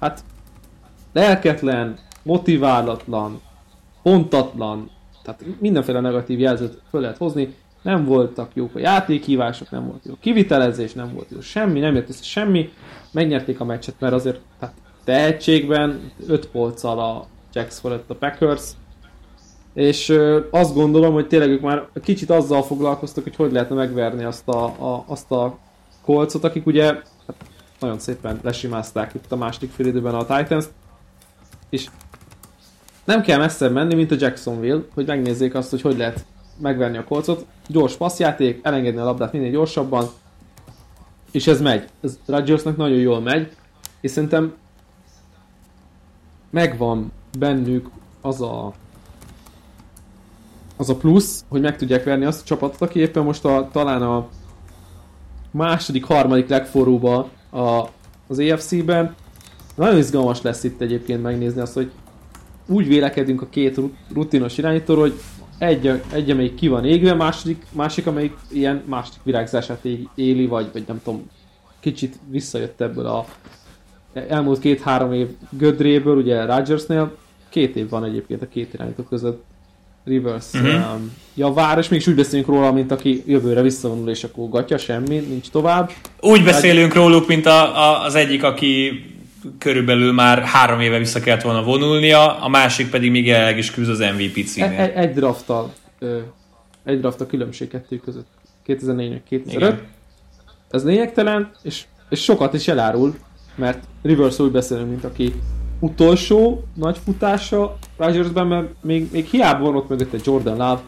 Hát lelketlen, motiválatlan, pontatlan, tehát mindenféle negatív jelzőt föl lehet hozni, nem voltak jók a játékhívások, nem volt jó kivitelezés, nem volt jó semmi, nem jött össze semmi, megnyerték a meccset, mert azért tehát tehetségben 5 polccal a Jacks fölött a Packers, és azt gondolom, hogy tényleg ők már kicsit azzal foglalkoztak, hogy hogy lehetne megverni azt a, a, azt a kolcot, akik ugye hát nagyon szépen lesimázták itt a második fél időben a Titans, és nem kell messzebb menni, mint a Jacksonville, hogy megnézzék azt, hogy hogy lehet megverni a kolcot. Gyors passzjáték, elengedni a labdát minél gyorsabban, és ez megy. Ez Rodgersnak nagyon jól megy, és szerintem megvan bennük az a az a plusz, hogy meg tudják verni azt a csapatot, aki éppen most a, talán a második, harmadik legforróba a, az EFC-ben. Nagyon izgalmas lesz itt egyébként megnézni azt, hogy úgy vélekedünk a két ru- rutinos irányítóról, hogy egy, egy amelyik ki van égve, második, másik amelyik ilyen második virágzását éli, vagy, vagy nem tudom, kicsit visszajött ebből a elmúlt két-három év gödréből, ugye Rodgersnél, két év van egyébként a két irányító között Rivers Mhm. uh-huh. um, javára, és mégis úgy beszélünk róla, mint aki jövőre visszavonul, és akkor gatya, semmi, nincs tovább. Úgy beszélünk róluk, mint a, a, az egyik, aki körülbelül már három éve vissza kellett volna vonulnia, a másik pedig még jelenleg is küzd az MVP E- címért. egy, egy drafttal, egy draft a különbség kettő között. 2004 meg 2005. Igen. Ez lényegtelen, és, és sokat is elárul, mert Rivers úgy beszélünk, mint aki utolsó nagy futása Rodgersben, mert még, még hiába van ott mögötte Jordan Love,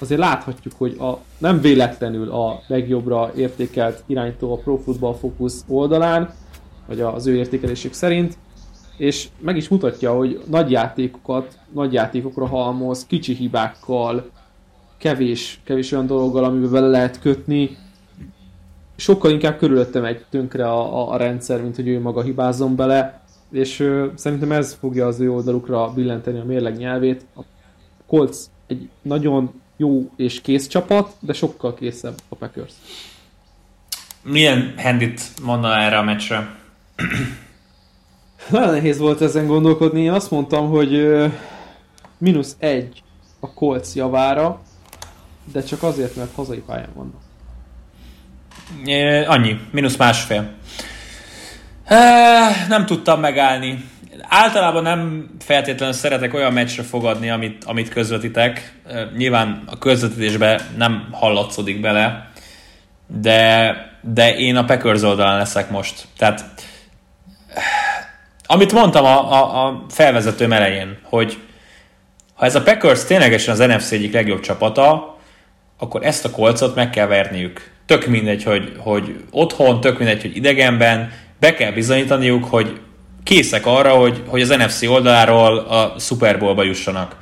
azért láthatjuk, hogy a, nem véletlenül a legjobbra értékelt irányító a Pro Football Focus oldalán, vagy az ő értékelésük szerint, és meg is mutatja, hogy nagy játékokat, nagy játékokra halmoz, kicsi hibákkal, kevés, kevés olyan dologgal, amiben bele lehet kötni, sokkal inkább körülöttem egy tönkre a, a, a rendszer, mint hogy ő maga hibázzon bele, és ö, szerintem ez fogja az ő oldalukra billenteni a mérleg nyelvét. A Colts egy nagyon jó és kész csapat, de sokkal készebb a Packers. Milyen handit mondaná erre a meccsre? (clears throat) Nagyon nehéz volt ezen gondolkodni. Én azt mondtam, hogy ö, mínusz egy a Colts javára, de csak azért, mert hazai pályán vannak. É, annyi, mínusz másfél. Nem tudtam megállni. Általában nem feltétlenül szeretek olyan meccsre fogadni, amit, amit közvetitek. E, nyilván a közvetítésbe nem hallatszódik bele, de, de én a Packers oldalán leszek most. Tehát amit mondtam a, a, a felvezetőm elején, hogy ha ez a Packers ténylegesen az NFC egyik legjobb csapata, akkor ezt a kolcot meg kell verniük. Tök mindegy, hogy, hogy otthon, tök mindegy, hogy idegenben, be kell bizonyítaniuk, hogy készek arra, hogy, hogy az NFC oldaláról a Super Bowlba jussanak.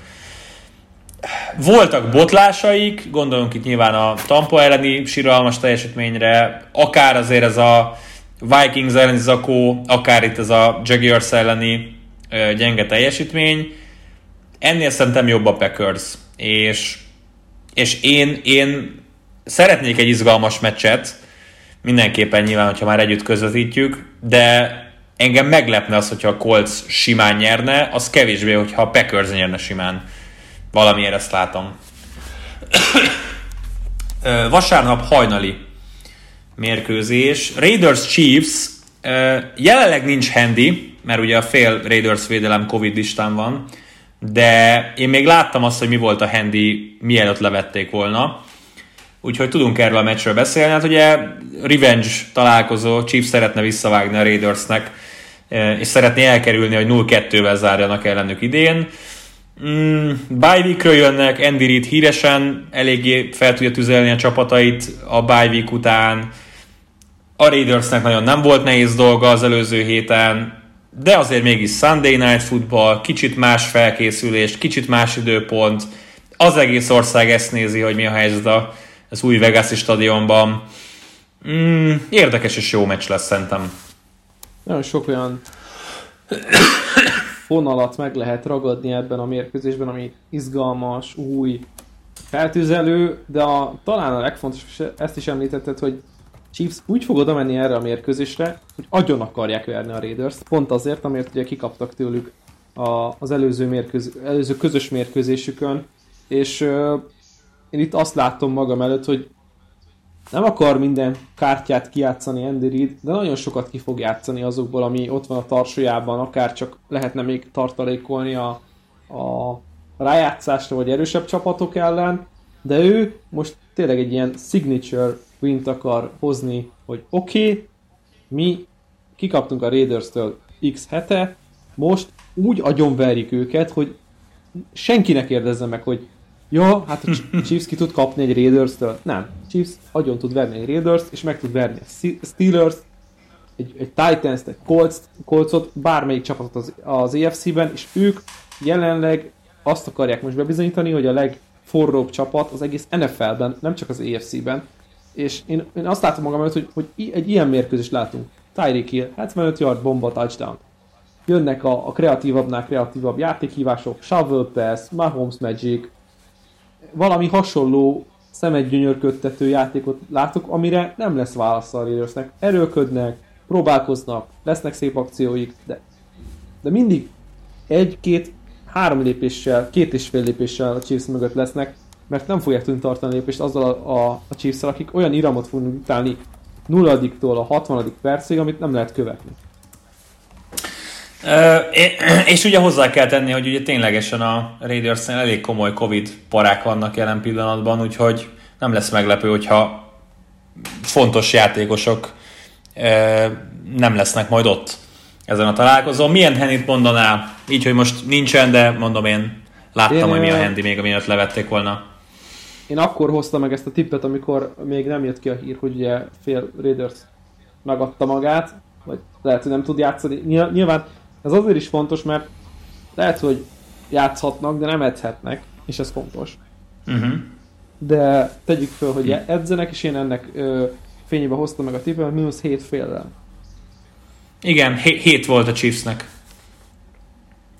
Voltak botlásaik, gondolunk itt nyilván a Tampa elleni síralmas teljesítményre, akár azért ez a Vikings elleni zakó, akár itt ez a Jaguars elleni gyenge teljesítmény. Ennél szerintem jobb a Packers, és, és én, én szeretnék egy izgalmas meccset, mindenképpen nyilván, hogyha már együtt közvetítjük, de engem meglepne az, hogyha a Colts simán nyerne, az kevésbé, hogyha a Packers nyerne simán. Valamiért ezt látom. Vasárnap hajnali mérkőzés. Raiders Chiefs jelenleg nincs handy, mert ugye a fél Raiders védelem Covid listán van, de én még láttam azt, hogy mi volt a handy, mielőtt levették volna. Úgyhogy tudunk erről a meccsről beszélni. Hát ugye revenge találkozó, Chiefs szeretne visszavágni a Raidersnek, és szeretné elkerülni, hogy 0-2-vel zárjanak ellenük idén. Mm, bye jönnek, Andy Reid híresen eléggé fel tudja tüzelni a csapatait a bye week után. A Raidersnek nagyon nem volt nehéz dolga az előző héten, de azért mégis Sunday Night Football, kicsit más felkészülés, kicsit más időpont, az egész ország ezt nézi, hogy mi a helyzet az új Vegas stadionban. Mm, érdekes és jó meccs lesz szerintem. Nagyon sok olyan fonalat meg lehet ragadni ebben a mérkőzésben, ami izgalmas, új, feltűzelő, de a, talán a legfontosabb, ezt is említetted, hogy Chiefs úgy fog oda menni erre a mérkőzésre, hogy agyon akarják verni a raiders pont azért, amiért ugye kikaptak tőlük a, az előző, mérkőz, előző közös mérkőzésükön, és én itt azt látom magam előtt, hogy nem akar minden kártyát kijátszani Andy Reid, de nagyon sokat ki fog játszani azokból, ami ott van a tarsójában, akár csak lehetne még tartalékolni a, a rájátszásra vagy erősebb csapatok ellen, de ő most tényleg egy ilyen signature wint akar hozni, hogy oké, okay, mi kikaptunk a Raiders-től x hete, most úgy agyonverjük őket, hogy senkinek érdezze meg, hogy Ja, hát a Chiefs ki tud kapni egy Raiders-től. Nem. Chiefs agyon tud verni egy Raiders, és meg tud verni a Steelers, egy, egy Titans, egy Colts, Coltsot, bármelyik csapatot az, az EFC-ben, és ők jelenleg azt akarják most bebizonyítani, hogy a legforróbb csapat az egész NFL-ben, nem csak az EFC-ben. És én, én azt látom magam előtt, hogy, hogy egy ilyen mérkőzést látunk. Tyreek Hill, 75 yard bomba touchdown. Jönnek a, a kreatívabbnál kreatívabb játékhívások, shovel pass, Mahomes magic, valami hasonló szemedgyönyörködtető játékot látok, amire nem lesz válasz a Raidersnek. Erőködnek, próbálkoznak, lesznek szép akcióik, de, de mindig egy-két, három lépéssel, két és fél lépéssel a Chiefs mögött lesznek, mert nem fogják tudni tartani lépést azzal a, a, a chiefs akik olyan iramot fognak utálni nulladiktól a 60. percig, amit nem lehet követni. (clears throat) és ugye hozzá kell tenni, hogy ugye ténylegesen a raiders elég komoly Covid parák vannak jelen pillanatban, úgyhogy nem lesz meglepő, hogyha fontos játékosok nem lesznek majd ott ezen a találkozón. Milyen Hennit mondanál? Így, hogy most nincsen, de mondom én láttam, én, hogy mi a Hendi még, amiatt levették volna. Én akkor hoztam meg ezt a tippet, amikor még nem jött ki a hír, hogy ugye fél Raiders megadta magát, vagy lehet, hogy nem tud játszani. Nyilván ez azért is fontos, mert lehet, hogy játszhatnak, de nem edzhetnek, és ez fontos. Uh-huh. De tegyük föl, hogy edzenek, és én ennek ö, fényébe hoztam meg a tippet, mínusz 7 féllel. Igen, 7 volt a Chiefsnek.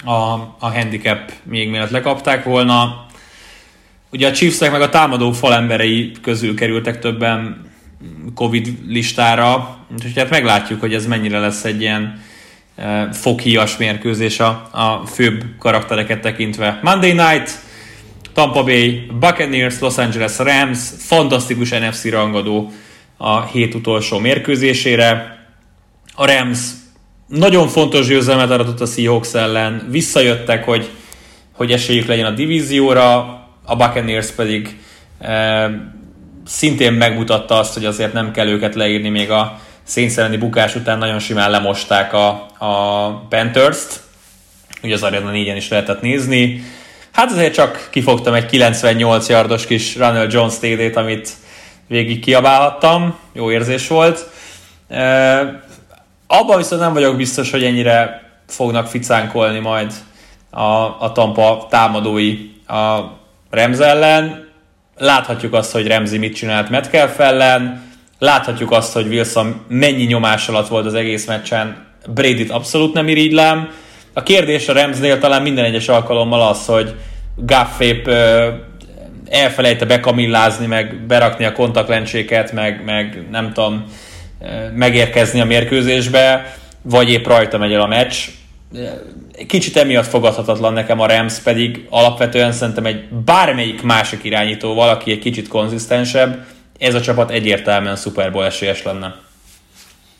A, a handicap még mielőtt lekapták volna. Ugye a Chiefsnek meg a támadó falemberei közül kerültek többen Covid listára, úgyhogy hát meglátjuk, hogy ez mennyire lesz egy ilyen foghíjas mérkőzés a, a főbb karaktereket tekintve. Monday Night, Tampa Bay, Buccaneers, Los Angeles Rams, fantasztikus NFC rangadó a hét utolsó mérkőzésére. A Rams nagyon fontos győzelmet aratott a Seahawks ellen, visszajöttek, hogy, hogy esélyük legyen a divízióra, a Buccaneers pedig e, szintén megmutatta azt, hogy azért nem kell őket leírni még a szénszereni bukás után nagyon simán lemosták a, a Panthers-t, ugye az Arena 4 is lehetett nézni. Hát azért csak kifogtam egy 98 yardos kis Ronald Jones TD-t, amit végig kiabálhattam, jó érzés volt. E, abban viszont nem vagyok biztos, hogy ennyire fognak ficánkolni majd a, a Tampa támadói a Remz ellen. Láthatjuk azt, hogy Remzi mit csinált Metcalf ellen, láthatjuk azt, hogy Wilson mennyi nyomás alatt volt az egész meccsen, Brady-t abszolút nem irigylem. A kérdés a Remznél talán minden egyes alkalommal az, hogy Gaffép elfelejte bekamillázni, meg berakni a kontaktlencséket, meg, meg nem tudom, megérkezni a mérkőzésbe, vagy épp rajta megy el a meccs. Kicsit emiatt fogadhatatlan nekem a Rams, pedig alapvetően szerintem egy bármelyik másik irányító, valaki egy kicsit konzisztensebb, ez a csapat egyértelműen Super Bowl esélyes lenne.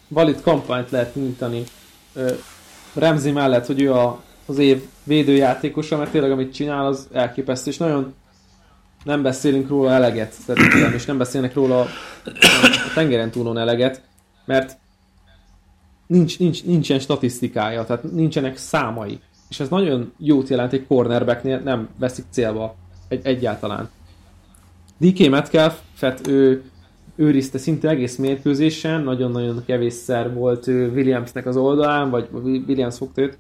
Valid kampányt lehet nyújtani Remzi mellett, hogy ő a, az év védőjátékosa, mert tényleg amit csinál, az elképesztő, és nagyon nem beszélünk róla eleget, szerintem, és nem beszélnek róla a tengeren túlon eleget, mert nincs, nincs, nincsen statisztikája, tehát nincsenek számai. És ez nagyon jót jelent egy cornerbacknél, nem veszik célba egy, egyáltalán. DK Metcalf-et ő őrizte szinte egész mérkőzésen, nagyon-nagyon kevésszer volt Williamsnek az oldalán, vagy Williams fogta őt.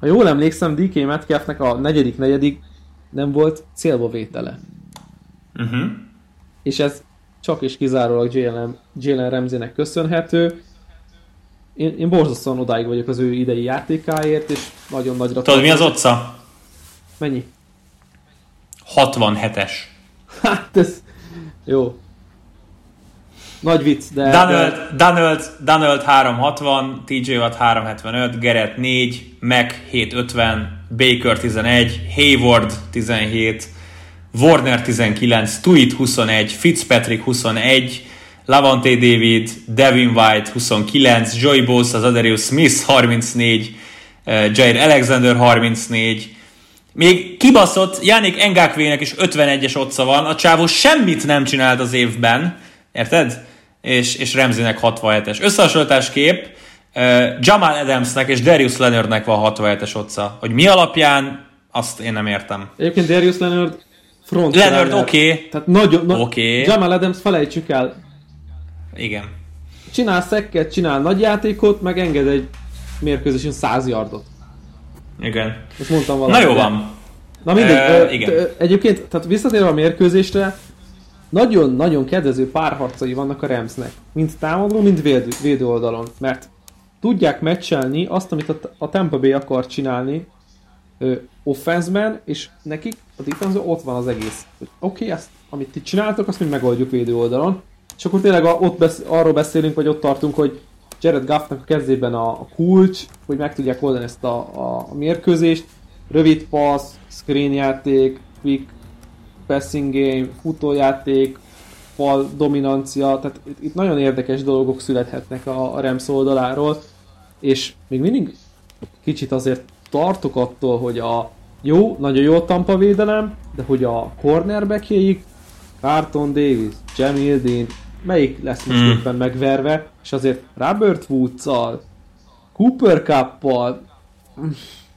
Ha jól emlékszem, DK Metcalfnek a negyedik negyedik nem volt célba vétele. Uh-huh. És ez csak és kizárólag Jalen, Jalen Ramsey-nek köszönhető. Én, én borzasztóan odáig vagyok az ő idei játékáért, és nagyon nagyra... Tudod, mi az otca? Mennyi? 67-es. Hát ez... Jó. Nagy vicc, de... Donald, de... Donald, Donald 360, TJ Watt 375, Gerett 4, Mac 750, Baker 11, Hayward 17, Warner 19, Tuit 21, Fitzpatrick 21, Lavante David, Devin White 29, Joy Bosa, Adarius Smith 34, uh, Jair Alexander 34, még kibaszott Jánik Engakvének is 51-es otca van, a csávó semmit nem csinált az évben, érted? És, és Remzinek 67-es. Összehasonlítás kép, uh, Jamal Adamsnek és Darius Leonardnek van 67-es otca. Hogy mi alapján, azt én nem értem. Egyébként Darius Leonard front Leonard oké. Okay. Tehát nagyon, na, okay. Jamal Adams felejtsük el. Igen. Csinál szekket, csinál nagy játékot, meg enged egy mérkőzésen 100 yardot. Igen. Ezt mondtam valamit. Na jó van. Na mindegy, e, igen. egyébként, tehát visszatérve a mérkőzésre, nagyon-nagyon kedvező párharcai vannak a Ramsnek. Mind támadó, mind védő, védő oldalon. Mert tudják meccselni azt, amit a, a Tampa Bay akar csinálni ö, offenszben, és nekik a defense ott van az egész. Oké, okay, ezt, amit ti csináltok, azt mi megoldjuk védő oldalon. És akkor tényleg a, ott besz, arról beszélünk, vagy ott tartunk, hogy Jared Goffnak a kezében a, kulcs, hogy meg tudják oldani ezt a, a, mérkőzést. Rövid passz, screen játék, quick passing game, futójáték, fal dominancia, tehát itt, itt nagyon érdekes dolgok születhetnek a, a Rams oldaláról, és még mindig kicsit azért tartok attól, hogy a jó, nagyon jó Tampa védelem, de hogy a cornerbackjeik, Carton Davis, Jamie Dean, melyik lesz most hmm. éppen megverve, és azért Robert Woods-szal, Cooper Cup-pal,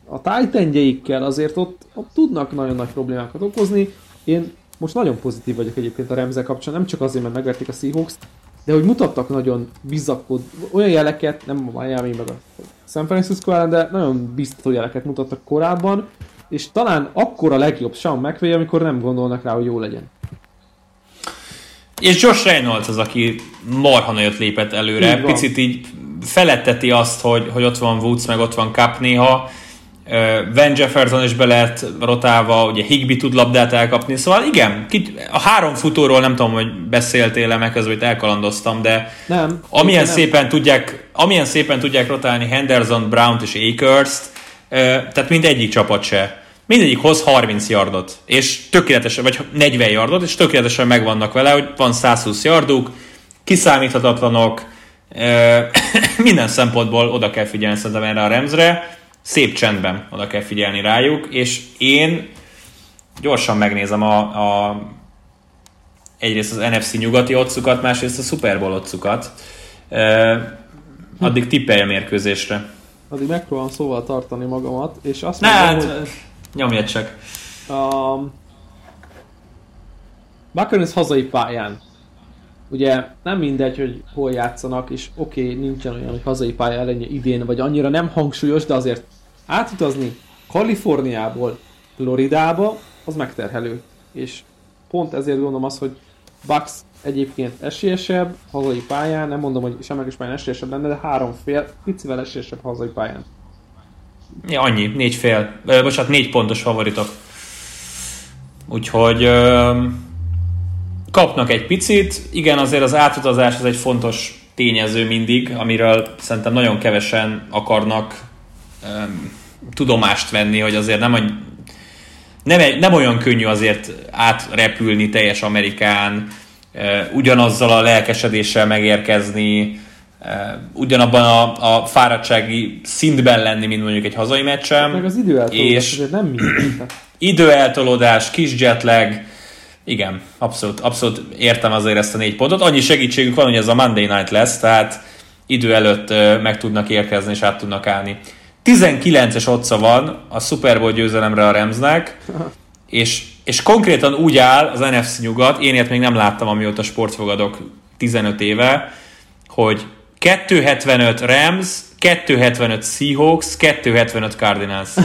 a titan azért ott, ott tudnak nagyon nagy problémákat okozni. Én most nagyon pozitív vagyok egyébként a Remzel kapcsán, nem csak azért, mert megverték a seahawks de hogy mutattak nagyon bizakod, olyan jeleket, nem a Miami meg a San Francisco ellen, de nagyon biztató jeleket mutattak korábban, és talán akkor a legjobb Sean McVay, amikor nem gondolnak rá, hogy jó legyen. És Josh Reynolds az, aki marha nagyot lépett előre. Így Picit így feletteti azt, hogy, hogy ott van Woods, meg ott van Cup néha. Van Jefferson is be lehet rotálva, ugye Higby tud labdát elkapni, szóval igen, a három futóról nem tudom, hogy beszéltél-e meg közben, hogy elkalandoztam, de nem, amilyen, nem. szépen tudják, amilyen szépen tudják rotálni Henderson, Brown és Akers-t, tehát mindegyik csapat se. Mindegyik hoz 30 yardot, és tökéletesen, vagy 40 yardot, és tökéletesen megvannak vele, hogy van 120 yarduk, kiszámíthatatlanok, (coughs) minden szempontból oda kell figyelni szerintem erre a Remzre, szép csendben oda kell figyelni rájuk, és én gyorsan megnézem a, a egyrészt az NFC nyugati otcukat, másrészt a Super Bowl otcukat. addig tippelj a mérkőzésre. Addig megpróbálom szóval tartani magamat, és azt ne, mondom, hát, hogy... nyomjad csak. Um, Buccaneers hazai pályán. Ugye nem mindegy, hogy hol játszanak, és oké, okay, nincsen olyan, hogy hazai pálya ellenje idén, vagy annyira nem hangsúlyos, de azért átutazni Kaliforniából Floridába, az megterhelő. És pont ezért gondolom azt, hogy Bucks egyébként esélyesebb hazai pályán, nem mondom, hogy semleges pályán esélyesebb lenne, de három fél, picivel esélyesebb hazai pályán. Ja, annyi, négy fél, ö, bocsánat, négy pontos favoritok. Úgyhogy ö, kapnak egy picit, igen, azért az átutazás az egy fontos tényező mindig, amiről szerintem nagyon kevesen akarnak tudomást venni, hogy azért nem, nem, nem olyan könnyű azért átrepülni teljes Amerikán, ugyanazzal a lelkesedéssel megérkezni, ugyanabban a, a fáradtsági szintben lenni, mint mondjuk egy hazai meccsen. Meg az időeltolódás és nem mindig. időeltolódás, kis jetlag, igen, abszolút, abszolút értem azért ezt a négy pontot. Annyi segítségük van, hogy ez a Monday Night lesz, tehát idő előtt meg tudnak érkezni és át tudnak állni. 19-es otca van a Super Bowl győzelemre a Remsnek, és, és konkrétan úgy áll az NFC nyugat, én ilyet még nem láttam, amióta sportfogadok 15 éve, hogy 275 Rams, 275 Seahawks, 275 Cardinals. (laughs)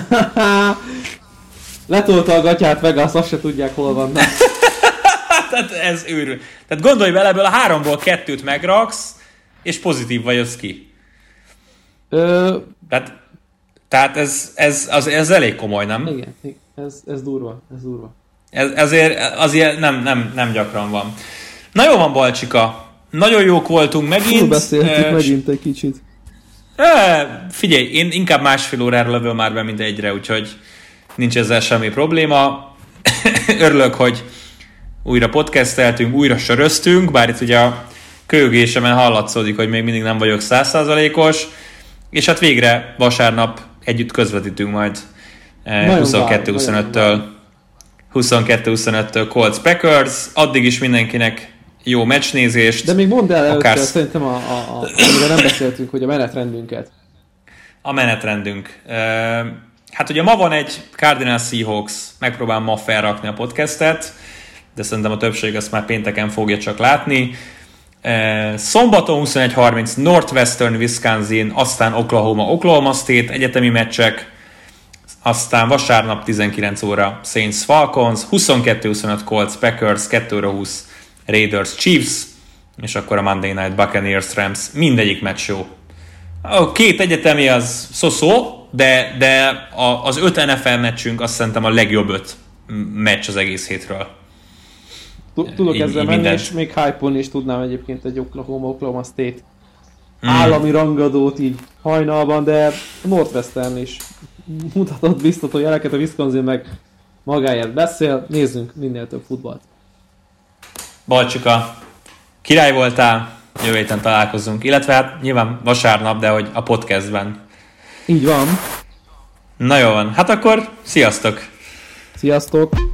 Letolta a gatyát Vegas, azt se tudják hol vannak. (laughs) Tehát ez őrül. Tehát gondolj bele, ebből a háromból kettőt megraksz, és pozitív vagy az ki. Ö... Tehát, tehát ez, ez, az, ez elég komoly, nem? Igen, ez, ez durva, ez durva. Ez, ezért azért nem, nem, nem gyakran van. Na jó van, Balcsika. Nagyon jók voltunk megint. Hol beszéltük uh, megint egy kicsit. Uh, figyelj, én inkább másfél órára lövöm már be, mint egyre, úgyhogy nincs ezzel semmi probléma. (coughs) Örülök, hogy újra podcasteltünk, újra söröztünk, bár itt ugye a kölyögésemen hallatszódik, hogy még mindig nem vagyok százszázalékos, és hát végre vasárnap együtt közvetítünk majd 22-25-től 22-25-től Colts Packers, addig is mindenkinek jó meccsnézést. De még mondd el akár... előtte, szerintem, a, a, a, amire nem beszéltünk, hogy a menetrendünket. A menetrendünk. Hát ugye ma van egy Cardinals Seahawks, megpróbálom ma felrakni a podcastet, de szerintem a többség ezt már pénteken fogja csak látni. Szombaton 21.30 Northwestern Wisconsin, aztán Oklahoma, Oklahoma State egyetemi meccsek, aztán vasárnap 19 óra Saints Falcons, 22-25 Colts Packers, 2 óra 20 Raiders Chiefs, és akkor a Monday Night Buccaneers Rams, mindegyik meccs jó. A két egyetemi az szó-szó, de, de a, az öt NFL meccsünk azt szerintem a legjobb öt meccs az egész hétről. Tudok ezzel menni, és még hype is tudnám egyébként egy Oklahoma, Oklahoma State mm. állami rangadót így hajnalban, de Northwestern is mutatott biztató jeleket, a Wisconsin meg magáért beszél, nézzünk minél több futballt. Balcsika, király voltál, jövő héten találkozunk, illetve hát nyilván vasárnap, de hogy a podcastben. Így van. Na jó van, hát akkor sziasztok! Sziasztok!